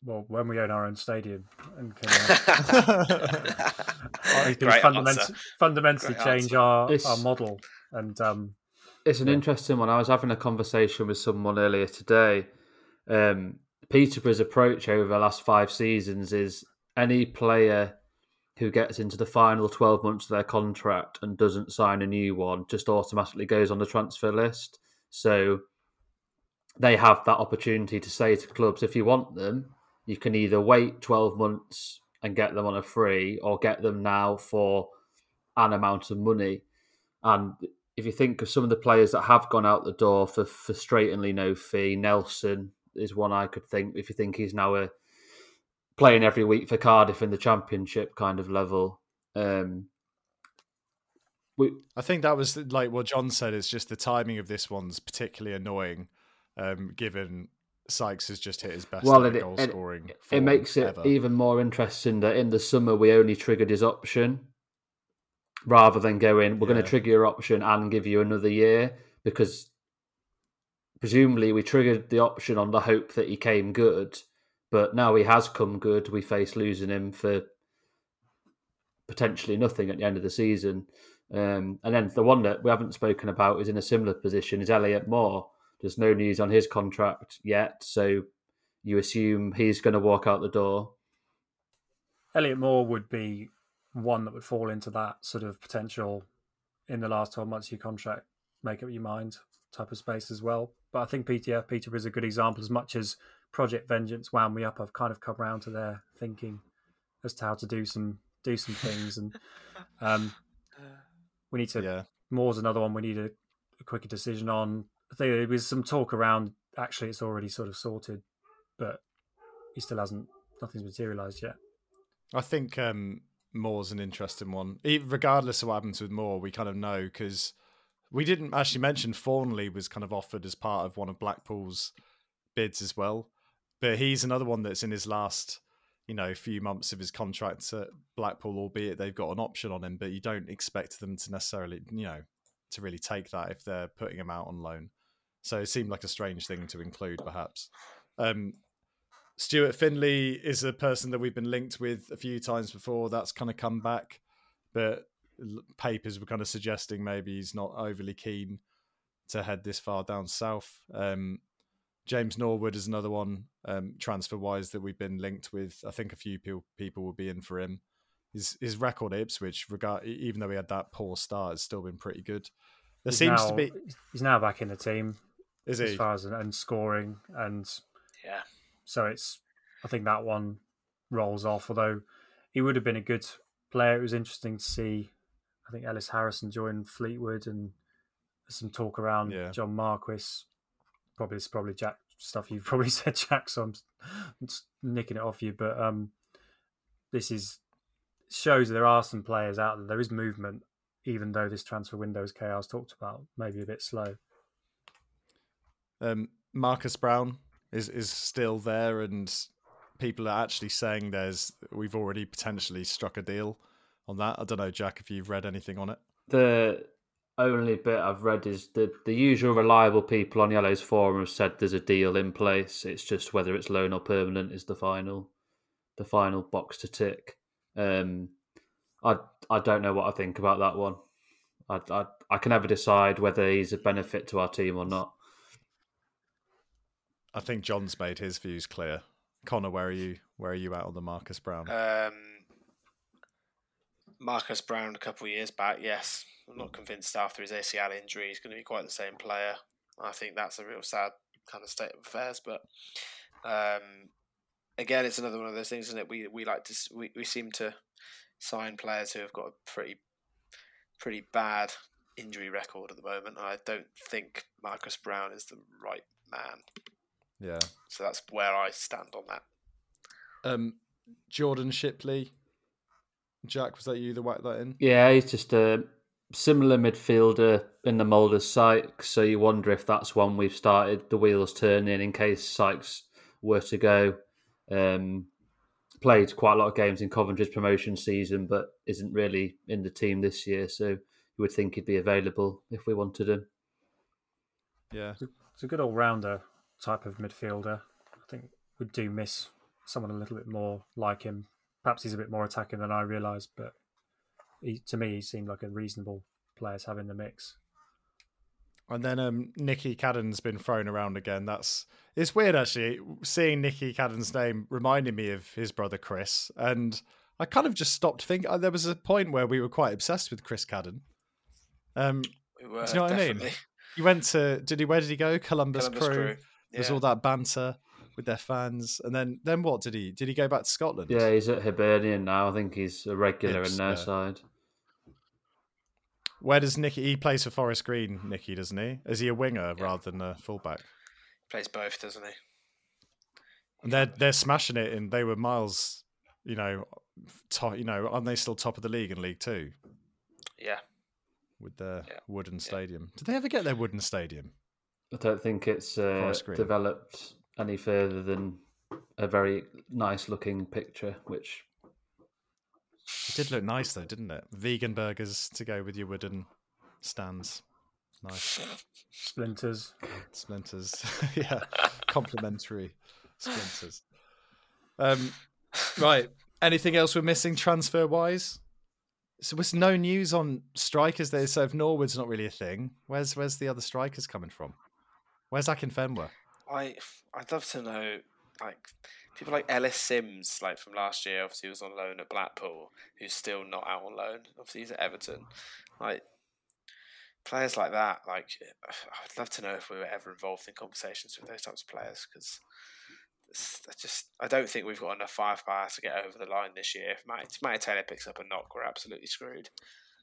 Well, when we own our own stadium and can, uh, fundamentally, fundamentally change our, our model. And um, it's an yeah. interesting one. I was having a conversation with someone earlier today. Um, Peterborough's approach over the last five seasons is any player who gets into the final 12 months of their contract and doesn't sign a new one just automatically goes on the transfer list. So they have that opportunity to say to clubs, if you want them, you can either wait 12 months and get them on a free or get them now for an amount of money. And if you think of some of the players that have gone out the door for frustratingly no fee, Nelson is one I could think. If you think he's now a playing every week for Cardiff in the Championship kind of level. Um, we, I think that was like what John said. Is just the timing of this one's particularly annoying, um, given Sykes has just hit his best well, it, goal it, scoring. It, it makes it ever. even more interesting that in the summer we only triggered his option rather than going, we're yeah. going to trigger your option and give you another year because presumably we triggered the option on the hope that he came good but now he has come good. We face losing him for potentially nothing at the end of the season. Um, and then the one that we haven't spoken about is in a similar position is Elliott Moore. There's no news on his contract yet, so you assume he's going to walk out the door. Elliott Moore would be one that would fall into that sort of potential in the last 12 months of your contract, make up your mind type of space as well. But I think PTF Peter is a good example as much as Project Vengeance wound me up, I've kind of come around to their thinking as to how to do some do some things, and um, we need to. Yeah. Moore's another one we need a, a quicker decision on. There was some talk around. Actually, it's already sort of sorted, but he still hasn't. Nothing's materialised yet. I think um, Moore's an interesting one. Regardless of what happens with Moore, we kind of know because we didn't actually mention Thorniley was kind of offered as part of one of Blackpool's bids as well, but he's another one that's in his last, you know, few months of his contract at Blackpool, albeit they've got an option on him, but you don't expect them to necessarily, you know, to really take that if they're putting him out on loan. So it seemed like a strange thing to include, perhaps. Um, Stuart Findlay is a person that we've been linked with a few times before. That's kind of come back, but papers were kind of suggesting maybe he's not overly keen to head this far down south. Um, James Norwood is another one um, transfer wise that we've been linked with. I think a few people people will be in for him. His his record at Ipswich, regard even though he had that poor start, has still been pretty good. There He's seems now- to be He's now back in the team is as he? far as and scoring, and Yeah. so it's. I think that one rolls off. Although he would have been a good player. It was interesting to see. I think Ellis Harrison joined Fleetwood, and some talk around Yeah. John Marquis. Probably it's probably Jack stuff you've probably said, Jack. So I'm, I'm just nicking it off you, but um, this is shows there are some players out there. There is movement, even though this transfer window, as chaos talked about, maybe a bit slow. Um, Marcus Browne is is still there, and people are actually saying there's we've already potentially struck a deal on that. I don't know, Jack, if you've read anything on it. The only bit I've read is the the usual reliable people on Yellow's forum have said there's a deal in place. It's just whether it's loan or permanent is the final the final box to tick. Um, I I don't know what I think about that one. I, I I can never decide whether he's a benefit to our team or not. I think John's made his views clear. Connor, where are you? Where are you at on the Marcus Browne? Um, Marcus Browne a couple of years back, yes. I'm not convinced after his ACL injury he's going to be quite the same player. I think that's a real sad kind of state of affairs. But um, again, it's another one of those things, isn't it? We we like to we, we seem to sign players who have got a pretty pretty bad injury record at the moment. I don't think Marcus Browne is the right man. Yeah. So that's where I stand on that. Um, Jordan Shipley. Jack, was that you that whacked that in? Yeah, he's just a similar midfielder in the mould of Sykes. So you wonder if that's one we've started the wheels turning in case Sykes were to go. Um, played quite a lot of games in Coventry's promotion season, but isn't really in the team this year. So you would think he'd be available if we wanted him. Yeah. It's a good all rounder type of midfielder. I think we do miss someone a little bit more like him. Perhaps he's a bit more attacking than I realised, but he, to me, he seemed like a reasonable player to have in the mix. And then um, Nicky Cadden's been thrown around again. That's it's weird actually seeing Nicky Cadden's name reminding me of his brother Chris, and I kind of just stopped thinking. uh, There was a point where we were quite obsessed with Chris Cadden. Um, We were, Do you know what I mean? definitely. he went to did he? Where did he go? Columbus, Columbus Crew. Crew. There's Yeah. all that banter with their fans, and then then what did he? Did he go back to Scotland? Yeah, he's at Hibernian now. I think he's a regular Hibs, in their yeah. side. Where does Nicky? He plays for Forest Green. Nicky doesn't he? Is he a winger Yeah. rather than a fullback? Plays both, doesn't he? And they're they're smashing it, and they were miles, you know, top. You know, aren't they still top of the league in League Two Yeah. with their Yeah. wooden stadium? Did they ever get their wooden stadium? I don't think it's uh, developed any further than a very nice looking picture, which It did look nice though, didn't it? Vegan burgers to go with your wooden stands. Nice Splinters. splinters. yeah, complimentary splinters. Um, right. Anything else we're missing transfer wise? So there's no news on strikers there. So if Norwood's not really a thing, where's where's the other strikers coming from? Where's Akinfenwa? I I'd love to know like people like Ellis Sims, like from last year, obviously was on loan at Blackpool, who's still not out on loan. Obviously he's at Everton. Like players like that, like I'd love to know if we were ever involved in conversations with those types of players because I just I don't think we've got enough firepower to get over the line this year. If Matty, if Matty Taylor picks up a knock, we're absolutely screwed.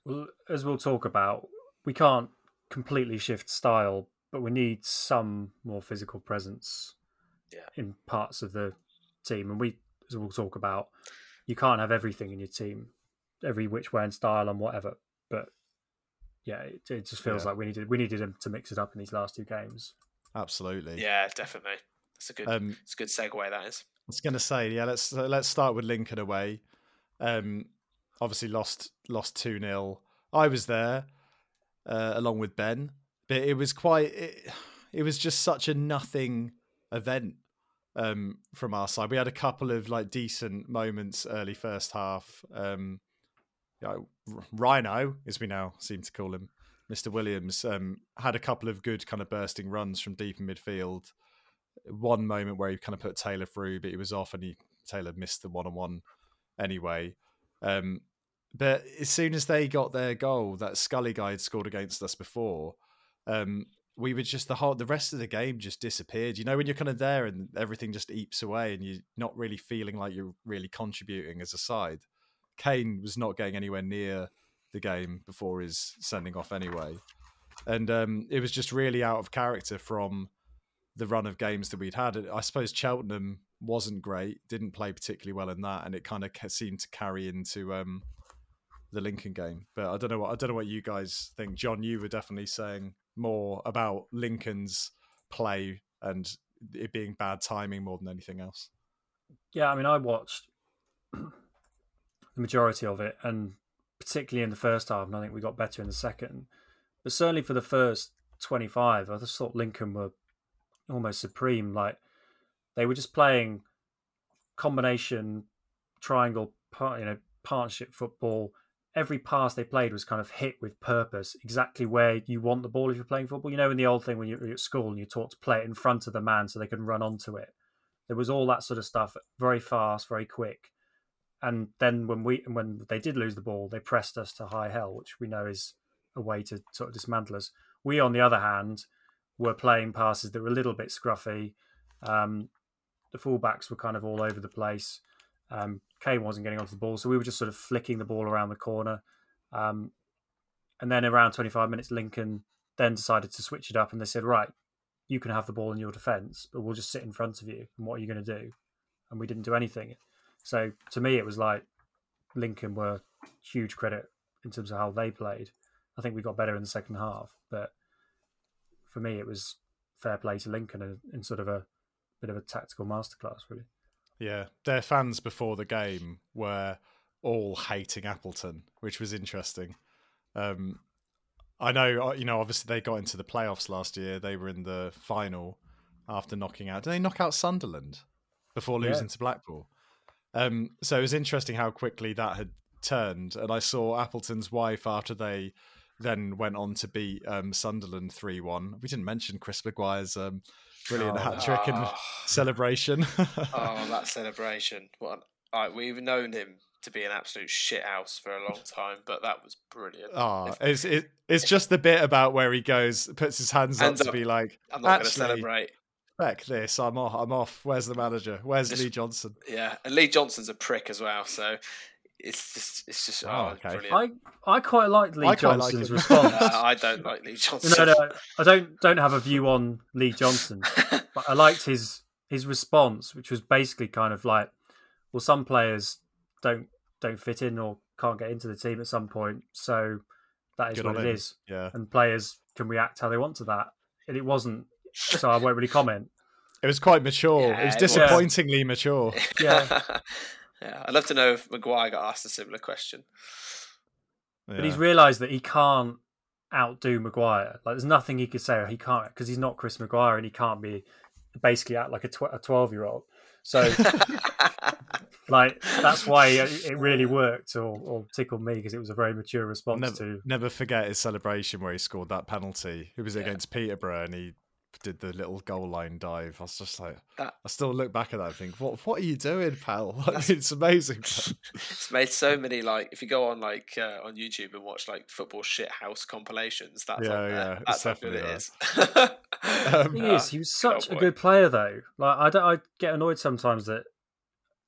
Well, as we'll talk about, we can't completely shift style, but we need some more physical presence Yeah. in parts of the team. And we, as we'll talk about, you can't have everything in your team, every which way and style and whatever. But yeah, it, it just feels Yeah. like we needed we needed him to mix it up in these last two games. Absolutely. yeah, definitely. It's a good. Um, it's a good segue. That is. I was going to say, yeah, let's uh, let's start with Lincoln away. Um, obviously lost lost two 0 I was there uh, along with Ben, but it was quite. It, it was just such a nothing event um, from our side. We had a couple of like decent moments early first half. Um, you know, Rhino, as we now seem to call him, Mr. Williams, um, had a couple of good kind of bursting runs from deep in midfield. One moment where he kind of put Taylor through, but he was off, and he Taylor missed the one on one anyway. Um, but as soon as they got their goal, that Scully guy had scored against us before. Um, we were just the whole the rest of the game just disappeared. You know, when you're kind of there and everything just eats away, and you're not really feeling like you're really contributing as a side. Kane was not getting anywhere near the game before his sending off anyway, and um, it was just really out of character from the run of games that we'd had. I suppose Cheltenham wasn't great, didn't play particularly well in that, and it kind of seemed to carry into um, the Lincoln game. But I don't know what I don't know what you guys think. John, you were definitely saying more about Lincoln's play and it being bad timing more than anything else. Yeah, I mean, I watched the majority of it, and particularly in the first half, and I think we got better in the second. But certainly for the first 25, I just thought Lincoln were almost supreme. Like they were just playing combination, triangle, you know, partnership football. Every pass they played was kind of hit with purpose, exactly where you want the ball if you're playing football. You know, in the old thing when you're at school and you're taught to play it in front of the man so they can run onto it. There was all that sort of stuff, very fast, very quick. And then when we when they did lose the ball, they pressed us to high hell, which we know is a way to sort of dismantle us. We, on the other hand, were playing passes that were a little bit scruffy. Um, the fullbacks were kind of all over the place. Um, Kane wasn't getting onto the ball, so we were just sort of flicking the ball around the corner. Um, and then around 25 minutes, Lincoln then decided to switch it up, and they said, "Right, you can have the ball in your defence, but we'll just sit in front of you. And what are you going to do?" And we didn't do anything. So to me, it was like Lincoln were huge credit in terms of how they played. I think we got better in the second half, but for me, it was fair play to Lincoln in, in sort of a bit of a tactical masterclass, really. Yeah, their fans before the game were all hating Appleton, which was interesting. Um, I know, uh, you know, obviously they got into the playoffs last year. They were in the final after knocking out. Did they knock out Sunderland before Yeah. losing to Blackpool? Um, so it was interesting how quickly that had turned. And I saw Appleton's wife after they then went on to beat um, Sunderland 3 1. We didn't mention Chris Maguire's um, brilliant Oh, hat trick and celebration. oh, that celebration! What? An, all right, we've known him to be an absolute shithouse for a long time, but that was brilliant. Oh, If- it's it, it's just the bit about where he goes, puts his hands up Hands to be like, I'm not going to celebrate. heck this, I'm off, I'm off. Where's the manager? Where's This- Lee Johnson? Yeah, and Lee Johnson's a prick as well, so it's just it's just oh, Oh, okay. brilliant. I I quite liked Lee I quite like Johnson's response. Uh, I don't like Lee Johnson. no, no, I don't don't have a view on Lee Johnson, but I liked his his response, which was basically kind of like, well, some players don't don't fit in or can't get into the team at some point, so that is Good what on it him. is, Yeah, and players can react how they want to that. And it wasn't, so I won't really comment. it was quite mature. Yeah, it was it was. disappointingly mature. Yeah. yeah. I'd love to know if Maguire got asked a similar question. But he's realised that he can't outdo Maguire. Like, there's nothing he could say, he can't because he's not Chris Maguire, and he can't be basically act like a tw- a twelve year old. So, like, that's why it it really worked, or, or tickled me because it was a very mature response never, to. never forget his celebration where he scored that penalty. It was Yeah. against Peterborough and he did the little goal line dive. I was just like, That- I still look back at that and think, what what are you doing, pal? Like, it's amazing. it's made so many like if you go on like uh, on YouTube and watch like football shit house compilations, that's Yeah, on there. yeah, that's it's how good it definitely is. Um, The thing Ah, is, he was such a good player, though. Like, I don't, I get annoyed sometimes that.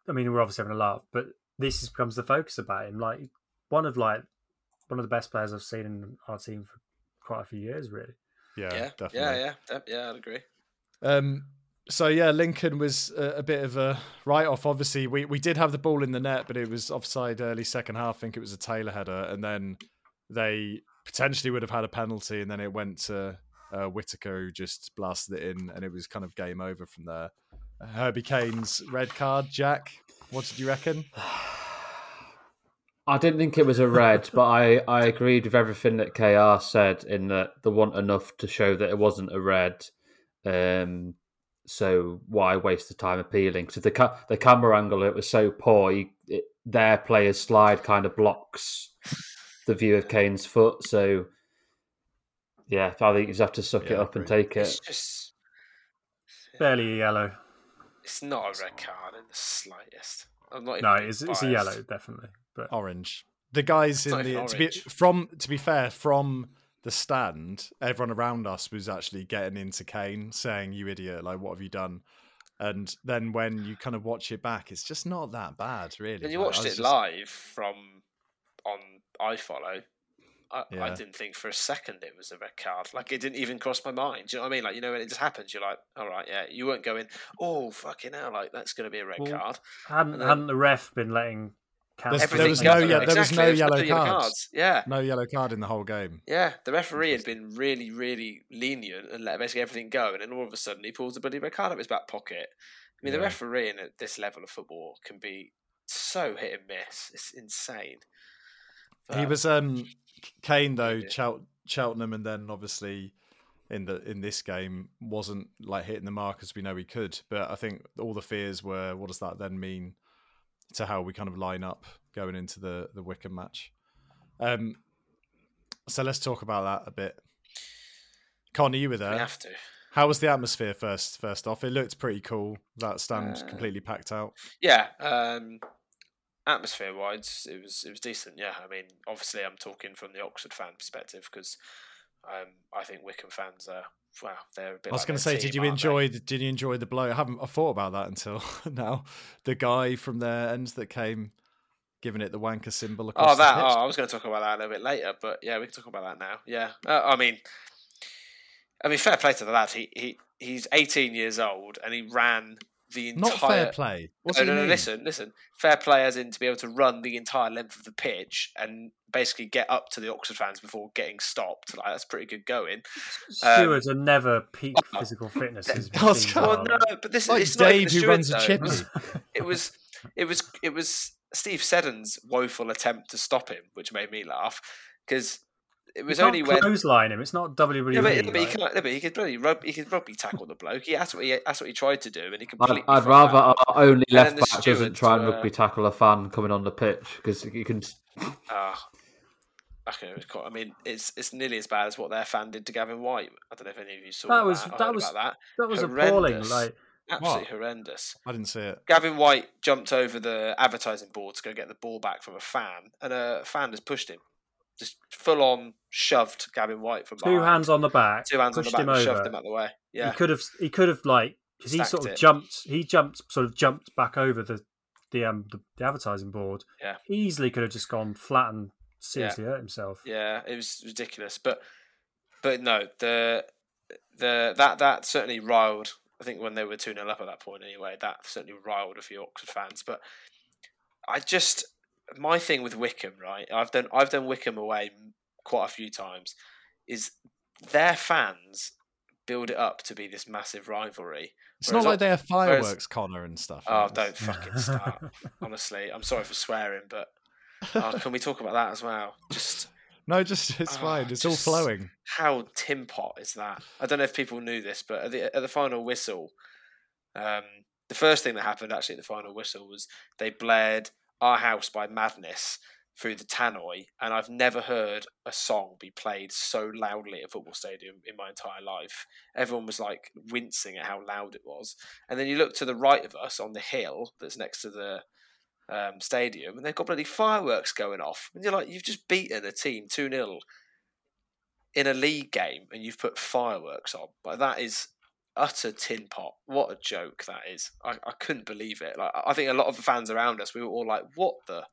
I mean, we're obviously having a laugh, but this is, becomes the focus about him. Like, one of like one of the best players I've seen in our team for quite a few years, really. Yeah, yeah, definitely. yeah, yeah, def- yeah. I'd agree. Um, so yeah, Lincoln was a, a bit of a write-off. Obviously, we, we did have the ball in the net, but it was offside early second half. I think it was a Taylor header, and then they potentially would have had a penalty, and then it went to uh, Whitaker who just blasted it in, and it was kind of game over from there. Herbie Kane's red card, Jack. What did you reckon? I didn't think it was a red, but I, I agreed with everything that KR said in that there wasn't enough to show that it wasn't a red. Um, so why waste the time appealing? Because the ca- the camera angle it was so poor, you, it, their player's slide kind of blocks the view of Kane's foot. So yeah, I think you just have to suck Yeah, it up and agree. take It's it. just Barely a yellow. it's not a red card in the slightest. I'm not even No, it's, it's a yellow, definitely. But Orange. The guys in the to be, from to be fair, from the stand, everyone around us was actually getting into Kane, saying, "You idiot! Like, what have you done?" And then when you kind of watch it back, it's just not that bad, really. When you Like, watched it just- live from on iFollow, I, I didn't think for a second it was a red card. Like it didn't even cross my mind. Do you know what I mean? Like you know when it just happens, you're like, all right, yeah. You weren't going, oh fucking hell, like that's going to be a red Well, card. hadn't then- hadn't the ref been letting There's- count there was no- go- yeah, there was no there was yellow yellow cards. Yeah, no yellow card in the whole game. yeah. The referee had been really, really lenient and let basically everything go, and then all of a sudden he pulls a bloody red card out of his back pocket. I mean, the Yeah. refereeing at this level of football can be so hit and miss. It's insane. he was um Kane though, Yeah. Chel- Cheltenham, and then obviously in the in this game wasn't like hitting the mark as we know he could. But I think all the fears were, what does that then mean to how we kind of line up going into the the Wycombe match? Um, so let's talk about that a bit. Connor, you were we there. have to. How was the atmosphere first? First off, it looked pretty cool. That stand Uh, completely packed out. Yeah, um, atmosphere wise, it was it was decent. Yeah, I mean, obviously, I'm talking from the Oxford fan perspective because um, I think Wycombe fans are wow, they're a bit. I was like going to say, did you enjoy? The, did you enjoy the blow? I haven't. I thought about that until now. The guy from their end that came, giving it the wanker symbol across Oh, that. Oh. I was going to talk about that a little bit later, but yeah, we can talk about that now. Yeah, uh, I mean, I mean, fair play to the lad. He he he's 18 years old and he ran the entire. Not fair play. What's no, no, no, listen, listen. Fair play as in to be able to run the entire length of the pitch and basically get up to the Oxford fans before getting stopped. Like that's pretty good going. Um, stewards are never peak oh, physical fitness. as I was machines gonna- Well, no, but this Like is it's not Dave the who runs a chippy. It was, it was, it was Steve Seddon's woeful attempt to stop him, which made me laugh because it was only can't when. clothesline him. It's not WWE. Yeah, but, but he like- can't. No, but he could bloody rub. He could rugby tackle the bloke. He, that's what he. That's what he tried to do, and he I'd, completely. I'd rather that. our only And left the back doesn't try and rugby tackle a fan coming on the pitch because you can. Ah, okay, it was quite- I mean, it's it's nearly as bad as what their fan did to Gavin Whyte. I don't know if any of you saw that. That was- or that was- about that was Horrendous. appalling. Like that. Absolutely horrendous. I didn't see it. Gavin Whyte jumped over the advertising board to go get the ball back from a fan, and a fan has pushed him, just full on shoved Gavin Whyte from two behind. hands on the back, two hands on the back, him shoved him out the way. Yeah, He could have. He could have like because he sort of it. jumped. He jumped, sort of jumped back over the the um the, the advertising board. Yeah. easily could have just gone flat and seriously hurt himself. Yeah, it was ridiculous. But but no, the the that that certainly riled. I think when they were two 0 up at that point, anyway, that certainly riled a few Oxford fans. But I just my thing with Wycombe, right? I've done I've done Wycombe away quite a few times. Is their fans build it up to be this massive rivalry? It's Whereas not like they have whereas- fireworks, Connor, and stuff. Oh, don't fucking start. Honestly, I'm sorry for swearing, but oh, can we talk about that as well? Just No, just it's Ah, fine. It's all flowing. how tin pot is that? I don't know if people knew this, but at the, at the final whistle, um, the first thing that happened actually at the final whistle was they blared "Our House" by Madness through the tannoy, and I've never heard a song be played so loudly at a football stadium in my entire life. Everyone was like wincing at how loud it was, and then you look to the right of us on the hill that's next to the um, stadium, and they've got bloody fireworks going off, and you're like, you've just beaten a team two 0 in a league game and you've put fireworks on. Like that is utter tin pot. What a joke that is. I, I couldn't believe it. Like I think a lot of the fans around us, we were all like, "What the,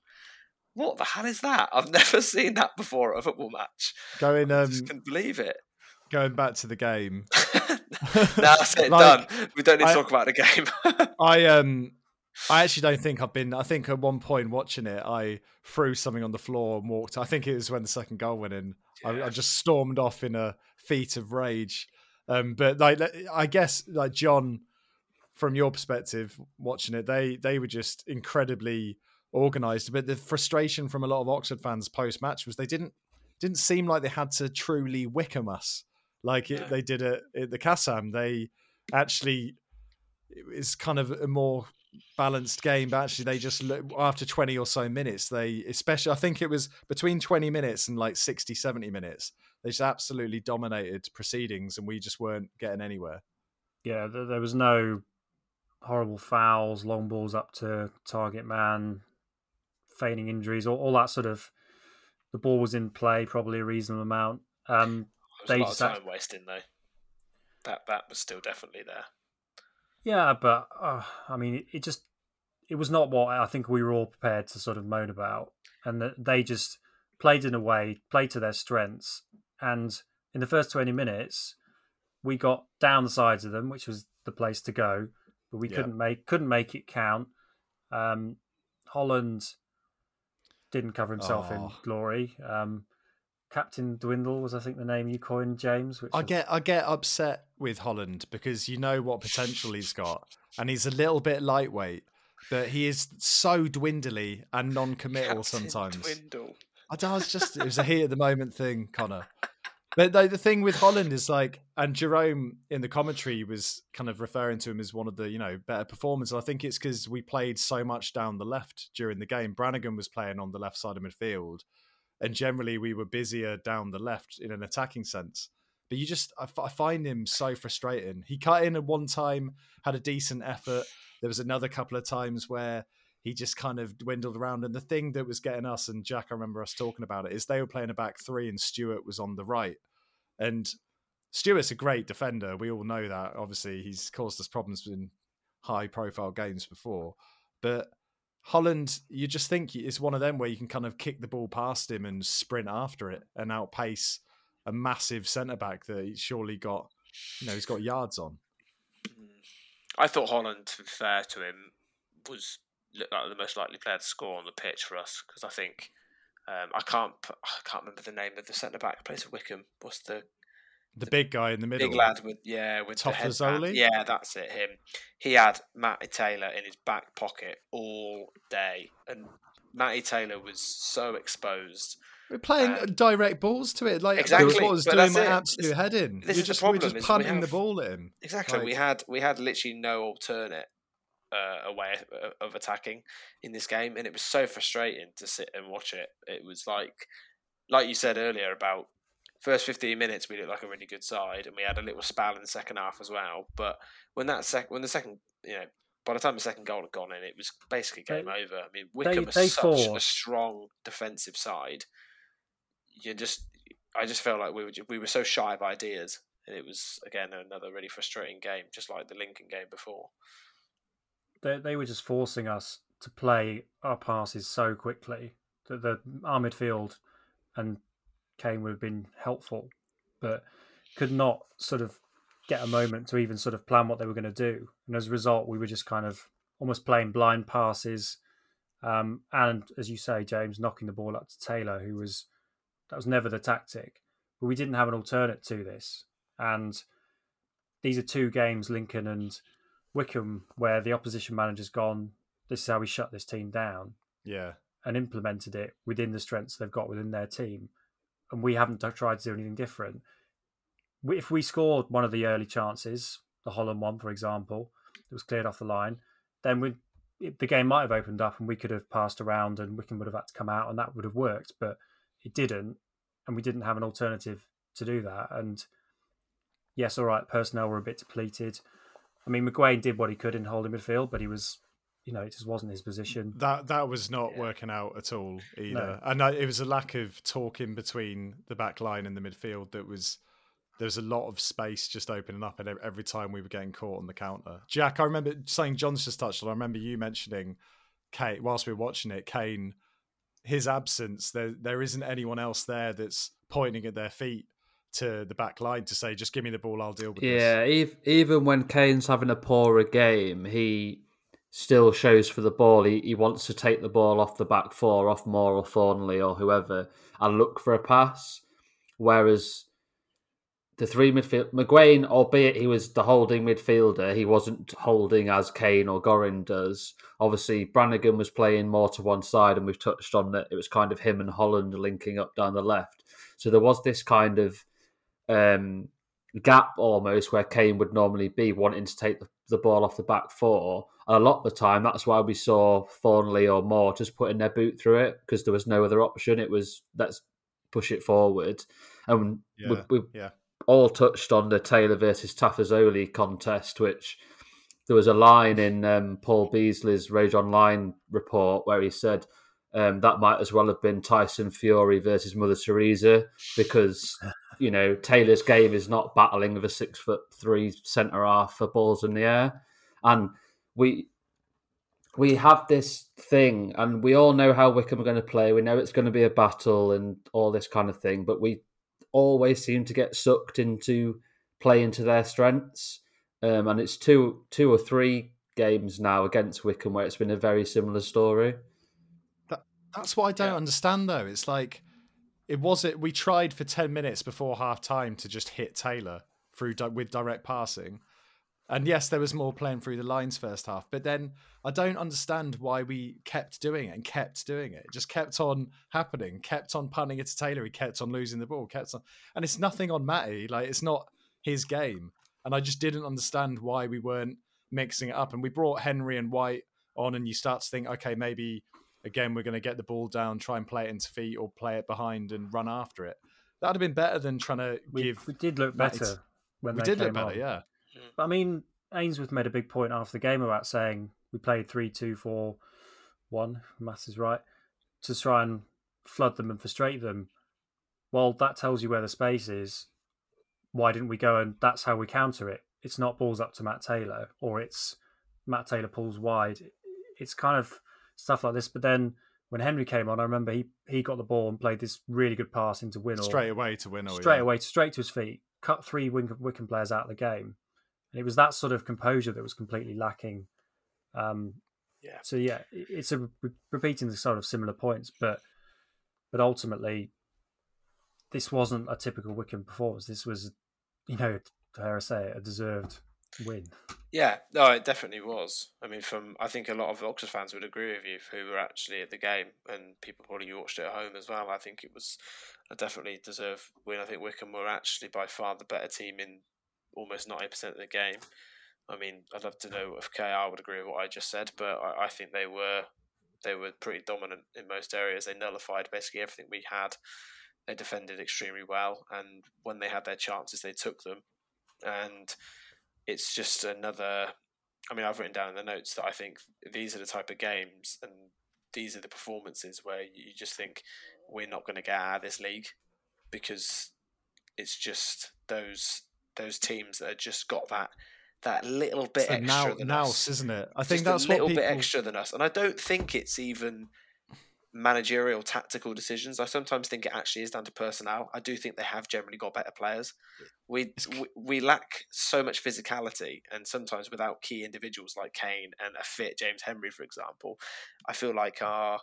what the hell is that? I've never seen that before at a football match. Going I um, just couldn't believe it." going back to the game. now that's it Like, done. We don't need to I- talk about the game. I um I actually don't think I've been. I think at one point watching it, I threw something on the floor and walked. I think it was when the second goal went in. I, I just stormed off in a feat of rage. Um, but like, I guess like John, from your perspective, watching it, they they were just incredibly organised. But the frustration from a lot of Oxford fans post match was they didn't didn't seem like they had to truly Wycombe us like it, they did it at the Kassam. They actually it's kind of a more balanced game, but actually they just look, after 20 or so minutes, they especially I think it was between 20 minutes and like 60, 70 minutes, they just absolutely dominated proceedings and we just weren't getting anywhere. Yeah, there was no horrible fouls, long balls up to target man, feigning injuries, all, all that sort of. The ball was in play, probably a reasonable amount. Um, they a lot of time wasting though. That that was still definitely there. Yeah, but uh, I mean, it, it, just it was not what I think we were all prepared to sort of moan about, and that they just played in a way, played to their strengths, and in the first twenty minutes, we got down the sides of them, which was the place to go, but we yeah. couldn't make couldn't make it count. Um, Holland didn't cover himself oh. in glory. Um, Captain Dwindle was, I think, the name you coined, James. Which I get, I get upset with Holland because you know what potential he's got, and he's a little bit lightweight, but he is so dwindly and non-committal Captain sometimes. Dwindle. I was just, it was a heat at the moment thing, Connor. But the, the thing with Holland is like, and Jerome in the commentary was kind of referring to him as one of the, you know, better performers. I think it's because we played so much down the left during the game. Brannigan was playing on the left side of midfield and generally we were busier down the left in an attacking sense. But you just, I, find him so frustrating. He cut in at one time, had a decent effort. There was another couple of times where he just kind of dwindled around. And the thing that was getting us, and Jack, I remember us talking about it, is they were playing a back three and Stewart was on the right. And Stewart's a great defender. We all know that. Obviously, he's caused us problems in high profile games before. But Holland, you just think it's one of them where you can kind of kick the ball past him and sprint after it and outpace a massive centre back that he's surely got, you know, he's got yards on. I thought Holland, to be fair to him, was like the most likely player to score on the pitch for us because I think um, I can't I can't remember the name of the centre back plays for Wycombe. What's the the big guy in the middle, big lad with yeah, with Tafazolli. Yeah, that's it. Him. He had Matty Taylor in his back pocket all day, and Matty Taylor was so exposed. We're playing um, direct balls to it, like exactly. what was doing my it. absolute head in. This You're just, we're just punting have, the ball at him. Exactly. Like, we had we had literally no alternate uh, a way of attacking in this game, and it was so frustrating to sit and watch it. It was like, like you said earlier about first 15 minutes we looked like a really good side and we had a little spell in the second half as well. But when that sec when the second you know by the time the second goal had gone in it was basically game they, over. I mean Wycombe they, is such a strong defensive side. You just i just felt like we were we were so shy of ideas and it was again another really frustrating game just like the lincoln game before. They, they were just forcing us to play our passes so quickly that the our midfield and Kane would have been helpful, but could not sort of get a moment to even sort of plan what they were going to do. And as a result, we were just kind of almost playing blind passes. Um, and as you say, James, knocking the ball up to Taylor, who was that was never the tactic. But we didn't have an alternate to this. And these are two games, Lincoln and Wycombe, where the opposition manager's gone, this is how we shut this team down. Yeah. And implemented it within the strengths they've got within their team and we haven't tried to do anything different. If we scored one of the early chances, the Holland one, for example, that was cleared off the line, then we the game might have opened up and we could have passed around and Wycombe would have had to come out and that would have worked, but it didn't, and we didn't have an alternative to do that. And yes, all right, personnel were a bit depleted. I mean, McGuane did what he could in holding midfield, but he was you know, it just wasn't his position. That that was not yeah. working out at all either, no. and uh, it was a lack of talking between the back line and the midfield that was. There was a lot of space just opening up, and every time we were getting caught on the counter. Jack, I remember saying John's just touched on. I remember you mentioning Kane whilst we were watching it. Kane, his absence. There, there isn't anyone else there that's pointing at their feet to the back line to say, "Just give me the ball, I'll deal with yeah, this." Yeah, even when Kane's having a poorer game, he still shows for the ball. He, he wants to take the ball off the back four, off Moore or Thorniley or whoever, and look for a pass. Whereas the three midfield McGuane, albeit he was the holding midfielder, he wasn't holding as Kane or Gorrin does. Obviously, Brannigan was playing more to one side, and we've touched on that. It was kind of him and Holland linking up down the left. So there was this kind of um, gap almost where Kane would normally be wanting to take the, the ball off the back four. And a lot of the time, that's why we saw Thorniley or Moore just putting their boot through it because there was no other option. It was let's push it forward. And Yeah, we, we yeah. all touched on the Taylor versus Tafazolli contest, which there was a line in um, Paul Beasley's Rage Online report where he said um, that might as well have been Tyson Fury versus Mother Teresa because you know Taylor's game is not battling with a six foot three centre half for balls in the air, and we we have this thing, and we all know how Wycombe are going to play. We know it's going to be a battle and all this kind of thing, but we always seem to get sucked into playing to their strengths. Um, and it's two, two or three games now against Wycombe where it's been a very similar story. That's what I don't Yeah. understand though. It's like it was it we tried for 10 minutes before half time to just hit Taylor through di- with direct passing. And yes, there was more playing through the lines first half, but then I don't understand why we kept doing it and kept doing it. It just kept on happening, kept on punting it to Taylor. He kept on losing the ball, kept on, and it's nothing on Matty. Like it's not his game, and I just didn't understand why we weren't mixing it up. And we brought Henry and Whyte on, and you start to think, okay, maybe again we're going to get the ball down, try and play it into feet, or play it behind and run after it. That'd have been better than trying to We, give. we did look Matty's- better when We they did look better, on. yeah. But I mean, Ainsworth made a big point after the game about saying we played 3 2 4 1, maths is right, to try and flood them and frustrate them. Well, that tells you where the space is. Why didn't we go and that's how we counter it? It's not balls up to Matt Taylor or it's Matt Taylor pulls wide. It's kind of stuff like this. But then when Henry came on, I remember he, he got the ball and played this really good pass into Winnall Straight away to win. straight away, straight to his feet, cut three Wycombe, Wycombe players out of the game. And it was that sort of composure that was completely lacking. Um, Yeah. So yeah, it's a re- repeating the sort of similar points, but but ultimately, this wasn't a typical Wycombe performance. This was, you know, dare I say it, a deserved win. Yeah, no, it definitely was. I mean, from I think a lot of Oxford fans would agree with you who were actually at the game, and people probably watched it at home as well. I think it was a definitely deserved win. I think Wycombe were actually by far the better team in almost ninety percent of the game. I mean, I'd love to know if KR would agree with what I just said, but I, I think they were they were pretty dominant in most areas. They nullified basically everything we had. They defended extremely well, and when they had their chances, they took them. And it's just another. I mean, I've written down in the notes that I think these are the type of games and these are the performances where you just think we're not going to get out of this league because it's just those those teams that have just got that that little bit It's extra now, than nous, us. isn't it? I Just think that's a little what people. bit extra than us, and I don't think it's even managerial tactical decisions. I sometimes think it actually is down to personnel. I do think they have generally got better players. We we, we lack so much physicality, and sometimes without key individuals like Kane and a fit James Henry, for example, I feel like our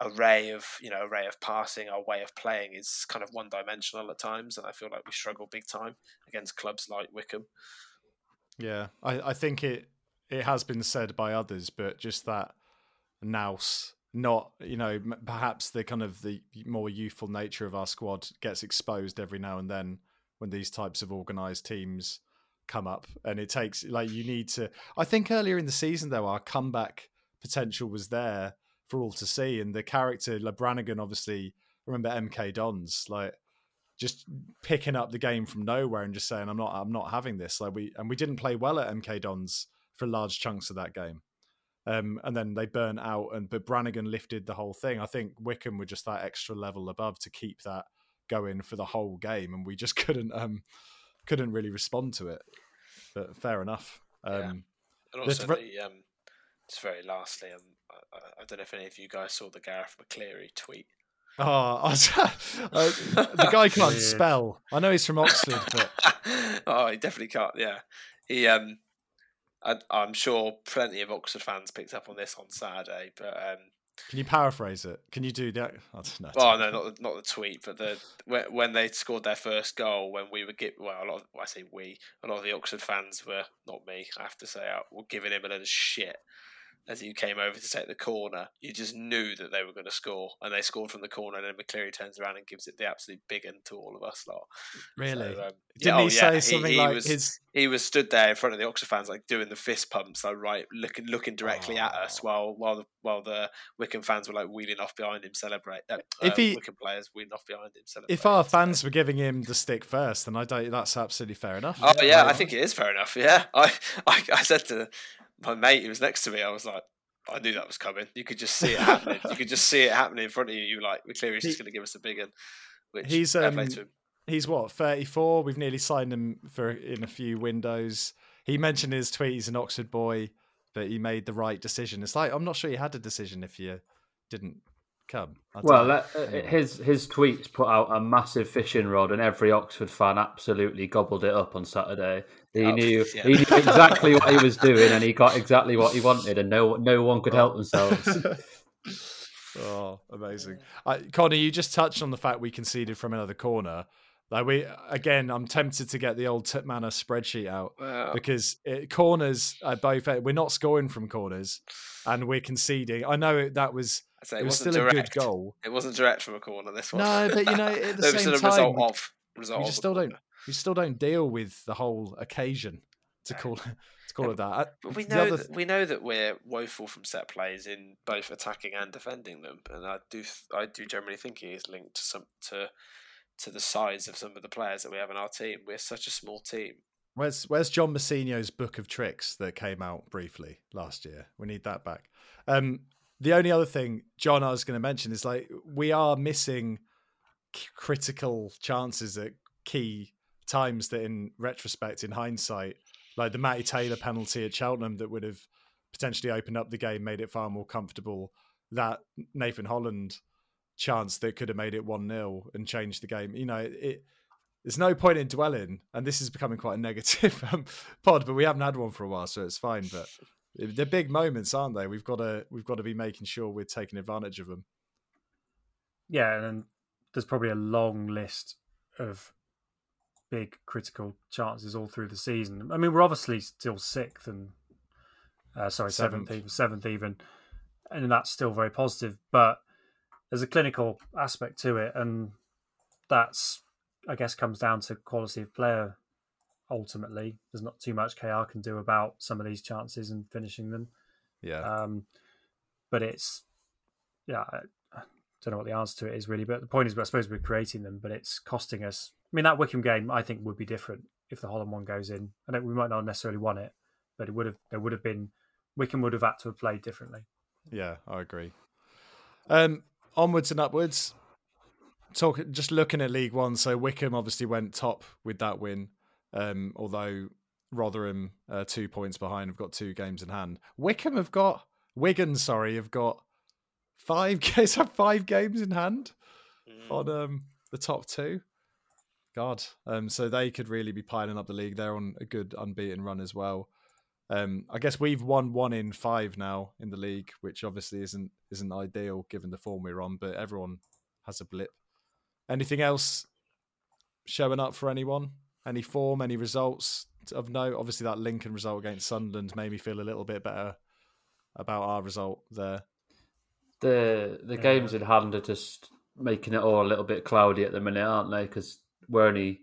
array of you know array of passing, our way of playing is kind of one dimensional at times, and I feel like we struggle big time against clubs like Wycombe. Yeah, I, I think it it has been said by others, but just that nous, not you know, perhaps the kind of the more youthful nature of our squad gets exposed every now and then when these types of organised teams come up, and it takes like you need to. I think earlier in the season though, our comeback potential was there for all to see, and the character lebranigan obviously, remember MK Dons like just picking up the game from nowhere and just saying I'm not I'm not having this. Like we and we didn't play well at MK Dons for large chunks of that game um, and then they burn out and but Brannigan lifted the whole thing I think Wycombe were just that extra level above to keep that going for the whole game and we just couldn't um couldn't really respond to it but fair enough um Yeah. And also, re- the, um, just very lastly, um, I, I- I don't know if any of you guys saw the Garath McCleary tweet. oh I was- uh, the guy can't spell I know he's from Oxford but oh, he definitely can't. Yeah, he um, I, I'm sure plenty of Oxford fans picked up on this on Saturday, but um, Can you paraphrase it? Can you do that? I don't know. well, no, not the, not the tweet, but the when, when they scored their first goal, when we were get well, a lot. Of, well, I say we, a lot of the Oxford fans were not me. I have to say, were giving him a little shit as he came over to take the corner. You just knew that they were going to score, and they scored from the corner. And then McCleary turns around and gives it the absolute big end to all of us lot. Really? So, um, Didn't yeah, he oh, say yeah, something he like was, his? he was stood there in front of the Oxford fans, like doing the fist pumps, like right, looking looking directly at us, Oh. while while the while the Wycombe fans were like wheeling off behind him, celebrate. Uh, If uh, he- Wycombe players wheeling off behind him, celebrate. If our fans were giving him the stick first, then I don't. That's absolutely fair enough. Oh yeah, I think it is fair enough. Yeah, I, I I said to my mate who was next to me, I was like. I knew that was coming. You could just see it happening. you could just see it happening in front of you. You were like, McCleary's He- just going to give us a big one. Which He's, um, he's what 34 we've nearly signed him for in a few windows he mentioned in his tweet he's an oxford boy but he made the right decision it's like i'm not sure you had a decision if you didn't come I Well, that, uh, Anyway. his his tweets put out a massive fishing rod, and every Oxford fan absolutely gobbled it up on Saturday. He Oh, knew yeah. he knew exactly what he was doing, and he got exactly what he wanted, and no no one could help themselves. oh amazing I, connor you just touched on the fact we conceded from another corner like we again i'm tempted to get the old tip manor spreadsheet out Well, because it, corners are both uh, we're not scoring from corners and we're conceding i know it, that was it it, was still a good goal It wasn't direct from a corner. This one. No, but you know, at the same a time, result of result we of just still don't we still don't deal with the whole occasion to call to call Yeah, it that. Uh, but we know other that, we know that we're woeful from set plays in both attacking and defending them, and I do I do generally think it is linked to some to to the size of some of the players that we have in our team. We're such a small team. Where's Where's John Massigno's book of tricks that came out briefly last year? We need that back. Um, the only other thing, John, I was going to mention is like we are missing c- critical chances at key times that, in retrospect, in hindsight, like the Matty Taylor penalty at Cheltenham that would have potentially opened up the game, made it far more comfortable. That Nathan Holland chance that could have made it one 0 and changed the game. You know, it. There's no point in dwelling, and this is becoming quite a negative um, pod, but we haven't had one for a while, so it's fine. But they're big moments, aren't they? We've got to we've got to be making sure we're taking advantage of them. Yeah, and there's probably a long list of big critical chances all through the season. I mean, we're obviously still sixth and uh, sorry, seventh, Seventh. even seventh, even, and that's still very positive. But there's a clinical aspect to it, and that's I guess comes down to quality of player. Ultimately, there's not too much KR can do about some of these chances and finishing them. Yeah, Um, but it's yeah, I, don't know what the answer to it is really. But the point is, I suppose we're creating them, but it's costing us. I mean, that Wycombe game I think would be different if the Holland one goes in. I don't. We might not necessarily won it, but it would have. There would have been. Wycombe would have had to have played differently. yeah, I agree. Um, onwards and upwards. Talk just looking at League One. So Wycombe obviously went top with that win, um, although Rotherham uh, two points behind. Have got two games in hand. Wycombe have got Wigan. Sorry, have got five. Guys have five games in hand. Mm. on um, the top two. God, um, so they could really be piling up the league. They're on a good unbeaten run as well. Um, I guess we've won one in five now in the league, which obviously isn't isn't ideal given the form we're on. But everyone has a blip. Anything else showing up for anyone? Any form? Any results of note? Obviously, that Lincoln result against Sunderland made me feel a little bit better about our result there. the the games in hand are just making it all a little bit cloudy at the minute, aren't they? Because we're only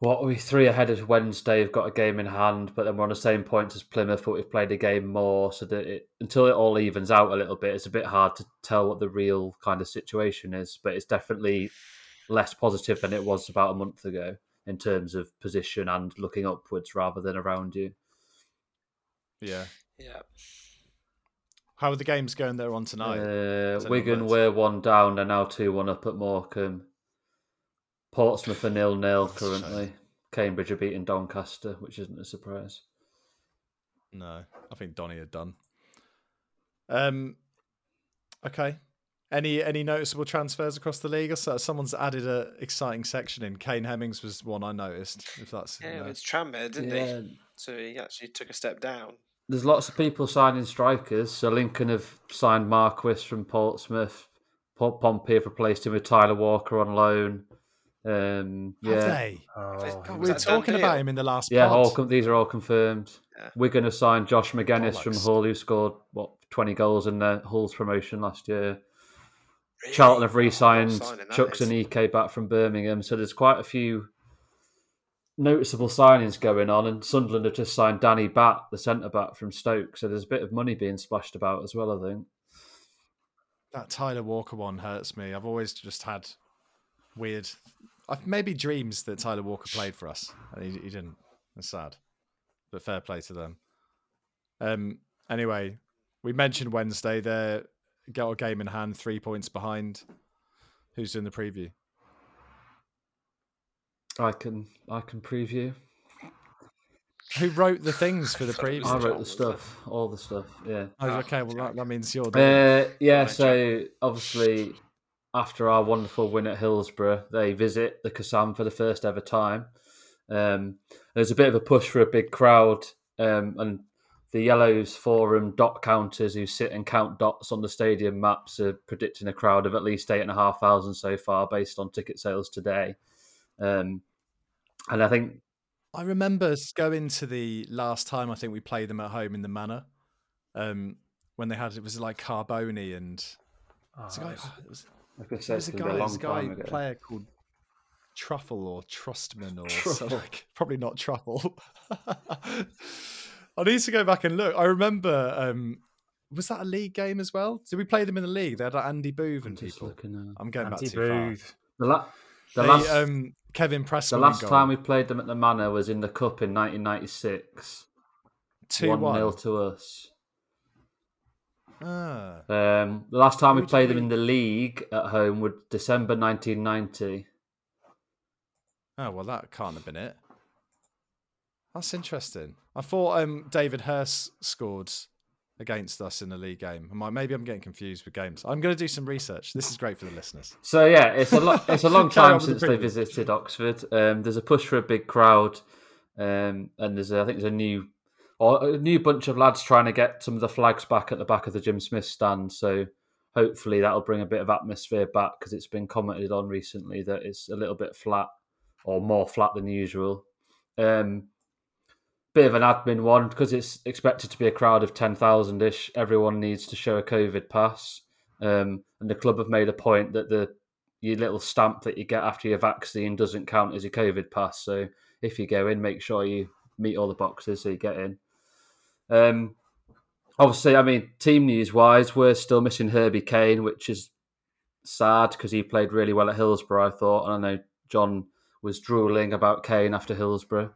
what are we three ahead of Wednesday. Have got a game in hand, but then we're on the same points as Plymouth, but we've played a game more. So that it, until it all evens out a little bit, it's a bit hard to tell what the real kind of situation is. But it's definitely less positive than it was about a month ago in terms of position and looking upwards rather than around you. Yeah. Yeah. How are the games going there on tonight? Uh, Ten Wigan onwards. were one down. They're now two one up at Morecambe. Portsmouth are nil nil That's a shame. currently. Cambridge are beating Doncaster, which isn't a surprise. No, I think Donny had done. Um, okay. Any any noticeable transfers across the league? Or so someone's added a exciting section in. Kane Hemmings was one I noticed. If that's Yeah, you know. it's Tranmere, didn't Yeah, he? So he actually took a step down. there's lots of people signing strikers. So Lincoln have signed Marquis from Portsmouth. Pom- Pompey have replaced him with Tyler Walker on loan. Um, have yeah, they? Oh, We that were talking about deal? him in the last. yeah. pod. All com- these are all confirmed. Yeah. going to sign Josh Magennis from Hull, who scored what 20 goals in the Hull's promotion last year. Charlton have re-signed What a signing that Chuks is. Aneke back from Birmingham, so there's quite a few noticeable signings going on. And Sunderland have just signed Danny Batth, the centre back from Stoke, so there's a bit of money being splashed about as well. I think. That Tyler Walker one hurts me. I've always just had weird, I've maybe dreams that Tyler Walker played for us, and he, he didn't. It's sad, but fair play to them. Um. Anyway, we mentioned Wednesday. They got a game in hand, three points behind. Who's doing the preview? I can I can preview. Who wrote the things for the preview? I wrote the stuff, all the stuff. Yeah. Oh, okay, well that, that means you're done. Uh, yeah, so obviously after our wonderful win at Hillsborough, they visit the Kassam for the first ever time. Um, there's a bit of a push for a big crowd, um, and the Yellows Forum dot counters who sit and count dots on the stadium maps are predicting a crowd of at least eight and a half thousand so far, based on ticket sales today. Um, and I think I remember going to the last time I think we played them at home in the Manor, um, when they had it was like Carbone and oh, it's a guy, it was, like I said, was it's a gonna guy, a long guy time ago. player called Truffle or Trustman or Truffle. something. Probably not Truffle. I need to go back and look. I remember. Um, was that a league game as well? Did we play them in the league? They had like, Andy Booth I'm and people. looking at I'm going back Andy too far. Booth. the, la- the They, last um, Kevin The last goal, time we played them at the Manor was in the Cup in 1996. two 1 one. 0 to us. Ah, Um, the last time Who we played them in the league at home was December 1990. oh well, that can't have been it. That's interesting. I thought um, David Hirst scored against us in the league game. Maybe I'm getting confused with games. I'm going to do some research. This is great for the listeners. So yeah, it's a lo- it's a long time with the since they visited Oxford. Um, there's a push for a big crowd, um, and there's a, I think there's a new or a new bunch of lads trying to get some of the flags back at the back of the Jim Smith stand. So hopefully that'll bring a bit of atmosphere back because it's been commented on recently that it's a little bit flat or more flat than usual. Um, bit of an admin one because it's expected to be a crowd of 10,000 ish. Everyone needs to show a COVID pass. Um, and the club have made a point that the your little stamp that you get after your vaccine doesn't count as your COVID pass. So if you go in, make sure you meet all the boxes so you get in. Um, obviously, I mean, team news wise, we're still missing Herbie Kane, which is sad because he played really well at Hillsborough, I thought. And I know John was drooling about Kane after Hillsborough.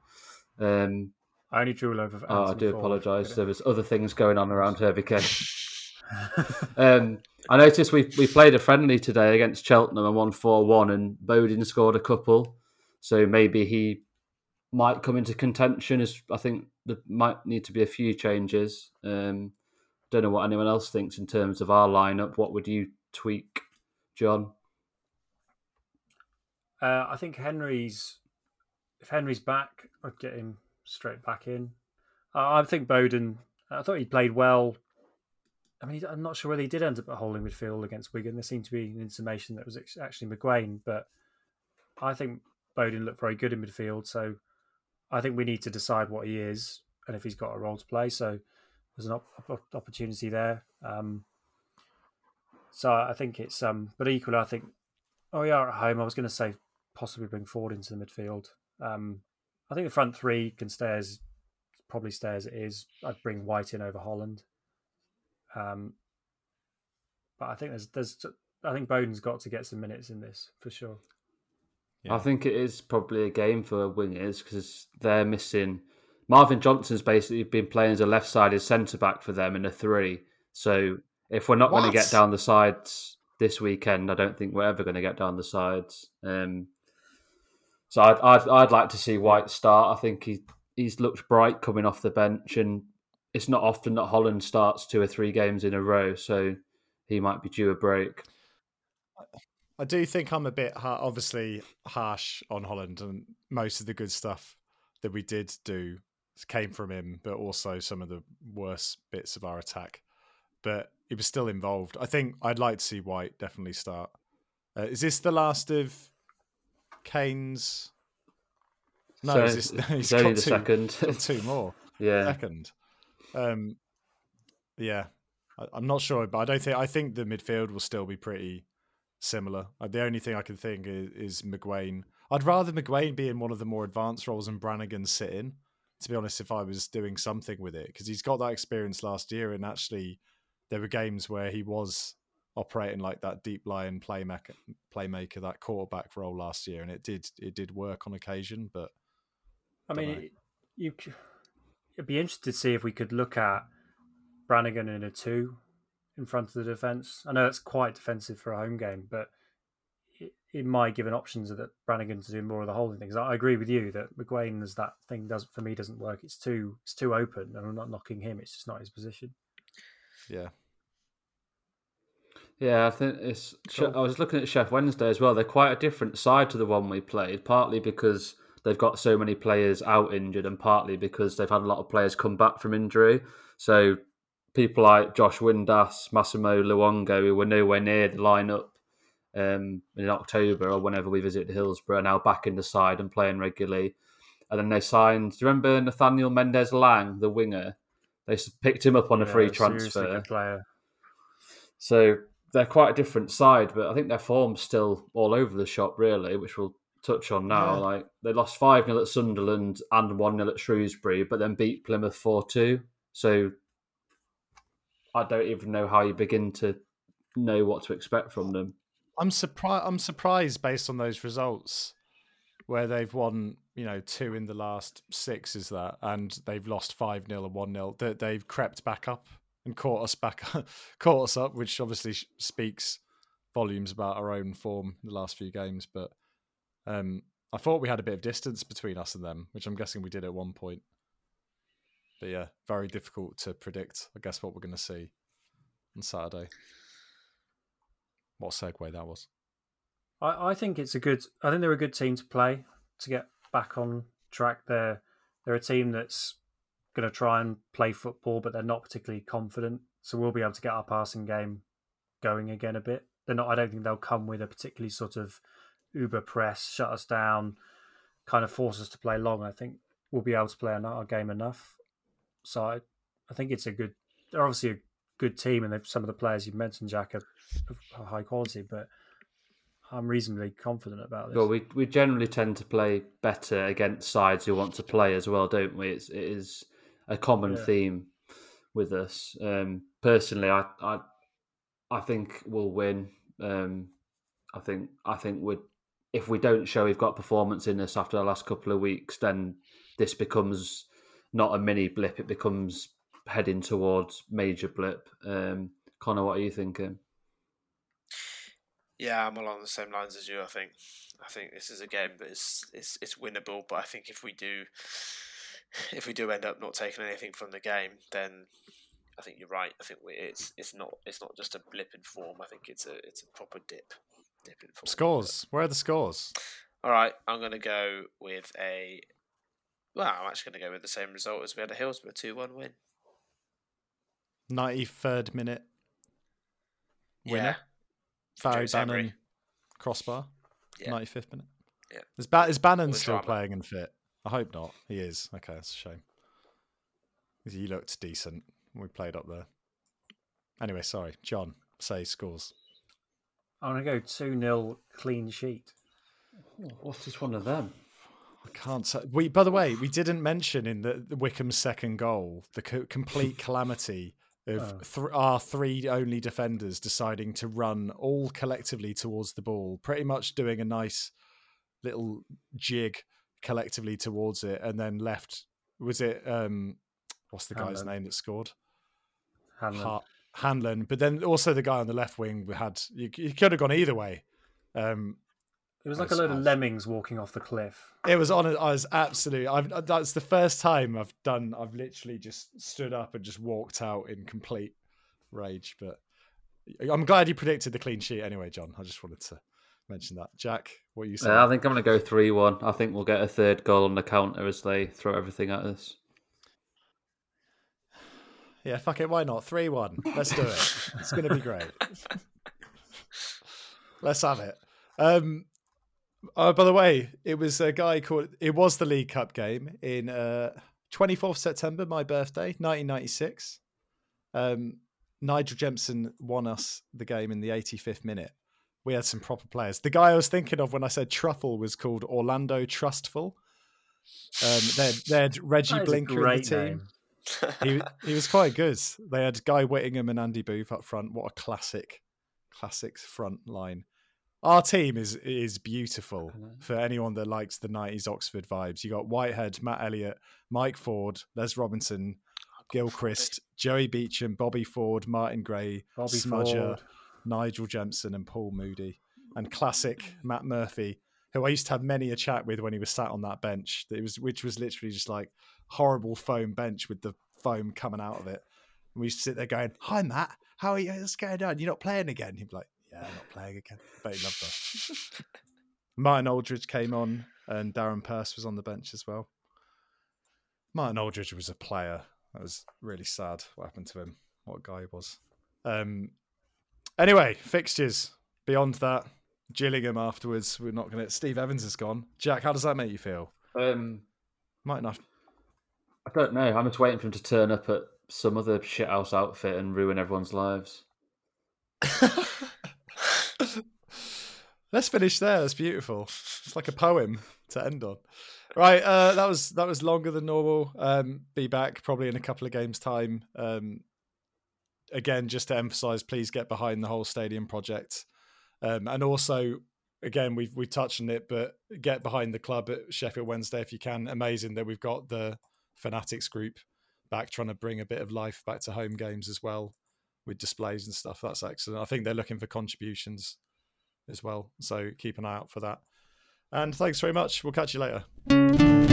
Um, I only drool over. oh, I do apologise. There was other things going on around Herbie Kane. Um, I noticed we we played a friendly today against Cheltenham and won four one, and Bowden scored a couple, so maybe he might come into contention. As I think there might need to be a few changes. Um, don't know what anyone else thinks in terms of our lineup. What would you tweak, John? Uh, I think Henry's if Henry's back, I'd get him straight back in. Uh, I think Bowden. I thought he played well. I mean, I'm not sure whether he did end up at holding midfield against Wigan. There seemed to be an intimation that was actually McGuane, but I think Bowden looked very good in midfield. So I think we need to decide what he is and if he's got a role to play. So there's an op- op- opportunity there. Um, so I think it's um, but equally, I think oh yeah, at home. I was going to say possibly bring Ford into the midfield. Um, I think the front three can stay as probably stay as it is. I'd bring Whyte in over Holland. Um, but I think there's there's I think Bowden's got to get some minutes in this for sure. Yeah. I think it is probably a game for wingers because they're missing. Marvin Johnson's basically been playing as a left-sided centre back for them in a three. So if we're not going to get down the sides this weekend, I don't think we're ever going to get down the sides. Um, so I'd, I'd I'd like to see Whyte start. I think he he's looked bright coming off the bench, and it's not often that Holland starts two or three games in a row. So he might be due a break. I do think I'm a bit har- obviously harsh on Holland, and most of the good stuff that we did do came from him, but also some of the worst bits of our attack. But he was still involved. I think I'd like to see Whyte definitely start. Uh, is this the last of Kane's? No, So is this, it's he's only got the two, second. got two more. yeah. Second. Um, yeah, I, I'm not sure, but I don't think I think the midfield will still be pretty similar. Uh, the only thing I can think is, is McGuane. I'd rather McGuane be in one of the more advanced roles and Brannigan sit in. To be honest, if I was doing something with it, because he's got that experience last year, and actually, there were games where he was operating like that deep line playmaker, playmaker, that quarterback role last year, and it did it did work on occasion. But I mean, it, you it'd be interesting to see if we could look at Brannigan in a two in front of the defence. I know it's quite defensive for a home game, but it, it might give an option to that Brannigan to do more of the holding things. I, I agree with you that McGuane as that thing does for me doesn't work. It's too it's too open, and I'm not knocking him. It's just not his position. yeah, Yeah, I think it's. Cool. I was looking at Chef Wednesday as well. They're quite a different side to the one we played, partly because they've got so many players out injured, and partly because they've had a lot of players come back from injury. So people like Josh Windass, Massimo Luongo, who were nowhere near the lineup um, in October or whenever we visited Hillsborough, are now back in the side and playing regularly. And then they signed. Do you remember Nathaniel Mendez-Laing, the winger? They picked him up on a free Yeah, seriously transfer. So they're quite a different side, but I think their form's still all over the shop, really, which we'll touch on now. Yeah. Like they lost 5 0 at Sunderland and 1 0 at Shrewsbury, but then beat Plymouth 4 2. So I don't even know how you begin to know what to expect from them. I'm surprised. I'm surprised based on those results, where they've won, you know, two in the last six. Is that, and they've lost five 0 and one 0 That they've crept back up and caught us back, caught us up, which obviously speaks volumes about our own form in the last few games. But um, I thought we had a bit of distance between us and them, which I'm guessing we did at one point. But yeah, very difficult to predict. I guess what we're going to see on Saturday. What segue that was. I, I think it's a good. I think they're a good team to play to get back on track. They're they're a team that's going to try and play football, but they're not particularly confident. So we'll be able to get our passing game going again a bit. They're not. I don't think they'll come with a particularly sort of uber press, shut us down, kind of force us to play long. I think we'll be able to play our game enough. So I, I think it's a good. They're obviously a good team, and some of the players you've mentioned, Jack, are of high quality, but. I'm reasonably confident about this. Well, we we generally tend to play better against sides who want to play as well, don't we? It's, it is a common Yeah. theme with us. Um, personally, I, I I think we'll win. Um, I think I think we if we don't show we've got performance in us after the last couple of weeks, then this becomes not a mini blip. It becomes heading towards major blip. Um, Connor, what are you thinking? Yeah, I'm along the same lines as you. I think. I think this is a game that is it's it's winnable, but I think if we do, if we do end up not taking anything from the game, then I think you're right. I think we, it's it's not it's not just a blip in form. I think it's a it's a proper dip, dip in form. Scores. Where are the scores? All right, I'm going to go with a. Well, I'm actually going to go with the same result as we had at Hillsborough, two-one win. 93rd minute. Winner. Yeah, Barry James Emery. Bannan crossbar. Yeah. 95th minute. Yeah. Is, ba- is Bannan All still drama. playing and fit? I hope not. He is. Okay, that's a shame. He looked decent when we played up there. Anyway, sorry. John, say scores. I'm going to go 2 0 clean sheet. What is this one of them? I can't say. We, by the way, we didn't mention in the, the Wycombe's second goal the co- complete calamity of Oh. th- our three only defenders deciding to run all collectively towards the ball, pretty much doing a nice little jig collectively towards it, and then left. Was it um, what's the guy's Hanlan. name that scored? Hanlan. Ha- Hanlan, but then also the guy on the left wing had you, you could have gone either way. Um, It was like a That's load of lemmings walking off the cliff. It was on. I was absolutely. I've. That's the first time I've done. I've literally just stood up and just walked out in complete rage. But I'm glad you predicted the clean sheet anyway, John. I just wanted to mention that. Jack, what are you say? Yeah, I think I'm going to go 3 1. I think we'll get a third goal on the counter as they throw everything at us. Yeah, fuck it. Why not? 3 1. Let's do it. it's going to be great. Let's have it. Um, oh, by the way, it was a guy called, it was the League Cup game in uh, 24th September, my birthday, 1996. Um, Nigel Jemson won us the game in the 85th minute. We had some proper players. The guy I was thinking of when I said truffle was called Orlando Trustfull. Um, they, had, they had Reggie Blinker in the team. he he was quite good. They had Guy Whittingham and Andy Booth up front. What a classic, classic front line. Our team is is beautiful for anyone that likes the '90s Oxford vibes. You got Whitehead, Matt Elliott, Mike Ford, Les Robinson, Gilchrist, Joey Beauchamp, Bobby Ford, Martin Gray, Bobby Smudger, Ford. Nigel Jemson, and Paul Moody, and classic Matt Murphy, who I used to have many a chat with when he was sat on that bench. It was which was literally just like horrible foam bench with the foam coming out of it. And we used to sit there going, "Hi Matt, how are you? What's going on? You're not playing again?" He'd be like, "Yeah, I'm not playing again." But he loved that. Martin Aldridge came on, and Darren Purse was on the bench as well. Martin Aldridge was a player. That was really sad what happened to him. What a guy he was. Um, anyway, fixtures. Beyond that, Gillingham afterwards. We're not going to. Steve Evans is gone. Jack, how does that make you feel? Um, Might not. I don't know. I'm just waiting for him to turn up at some other shithouse outfit and ruin everyone's lives. Let's finish there. That's beautiful. It's like a poem to end on. Right, uh, that was that was longer than normal. Um, be back probably in a couple of games' time. Um, again, just to emphasise, please get behind the whole stadium project, um, and also, again, we've we touched on it, but get behind the club at Sheffield Wednesday if you can. Amazing that we've got the Fanatics group back, trying to bring a bit of life back to home games as well with displays and stuff. That's excellent. I think they're looking for contributions as well. So keep an eye out for that. And thanks very much. We'll catch you later.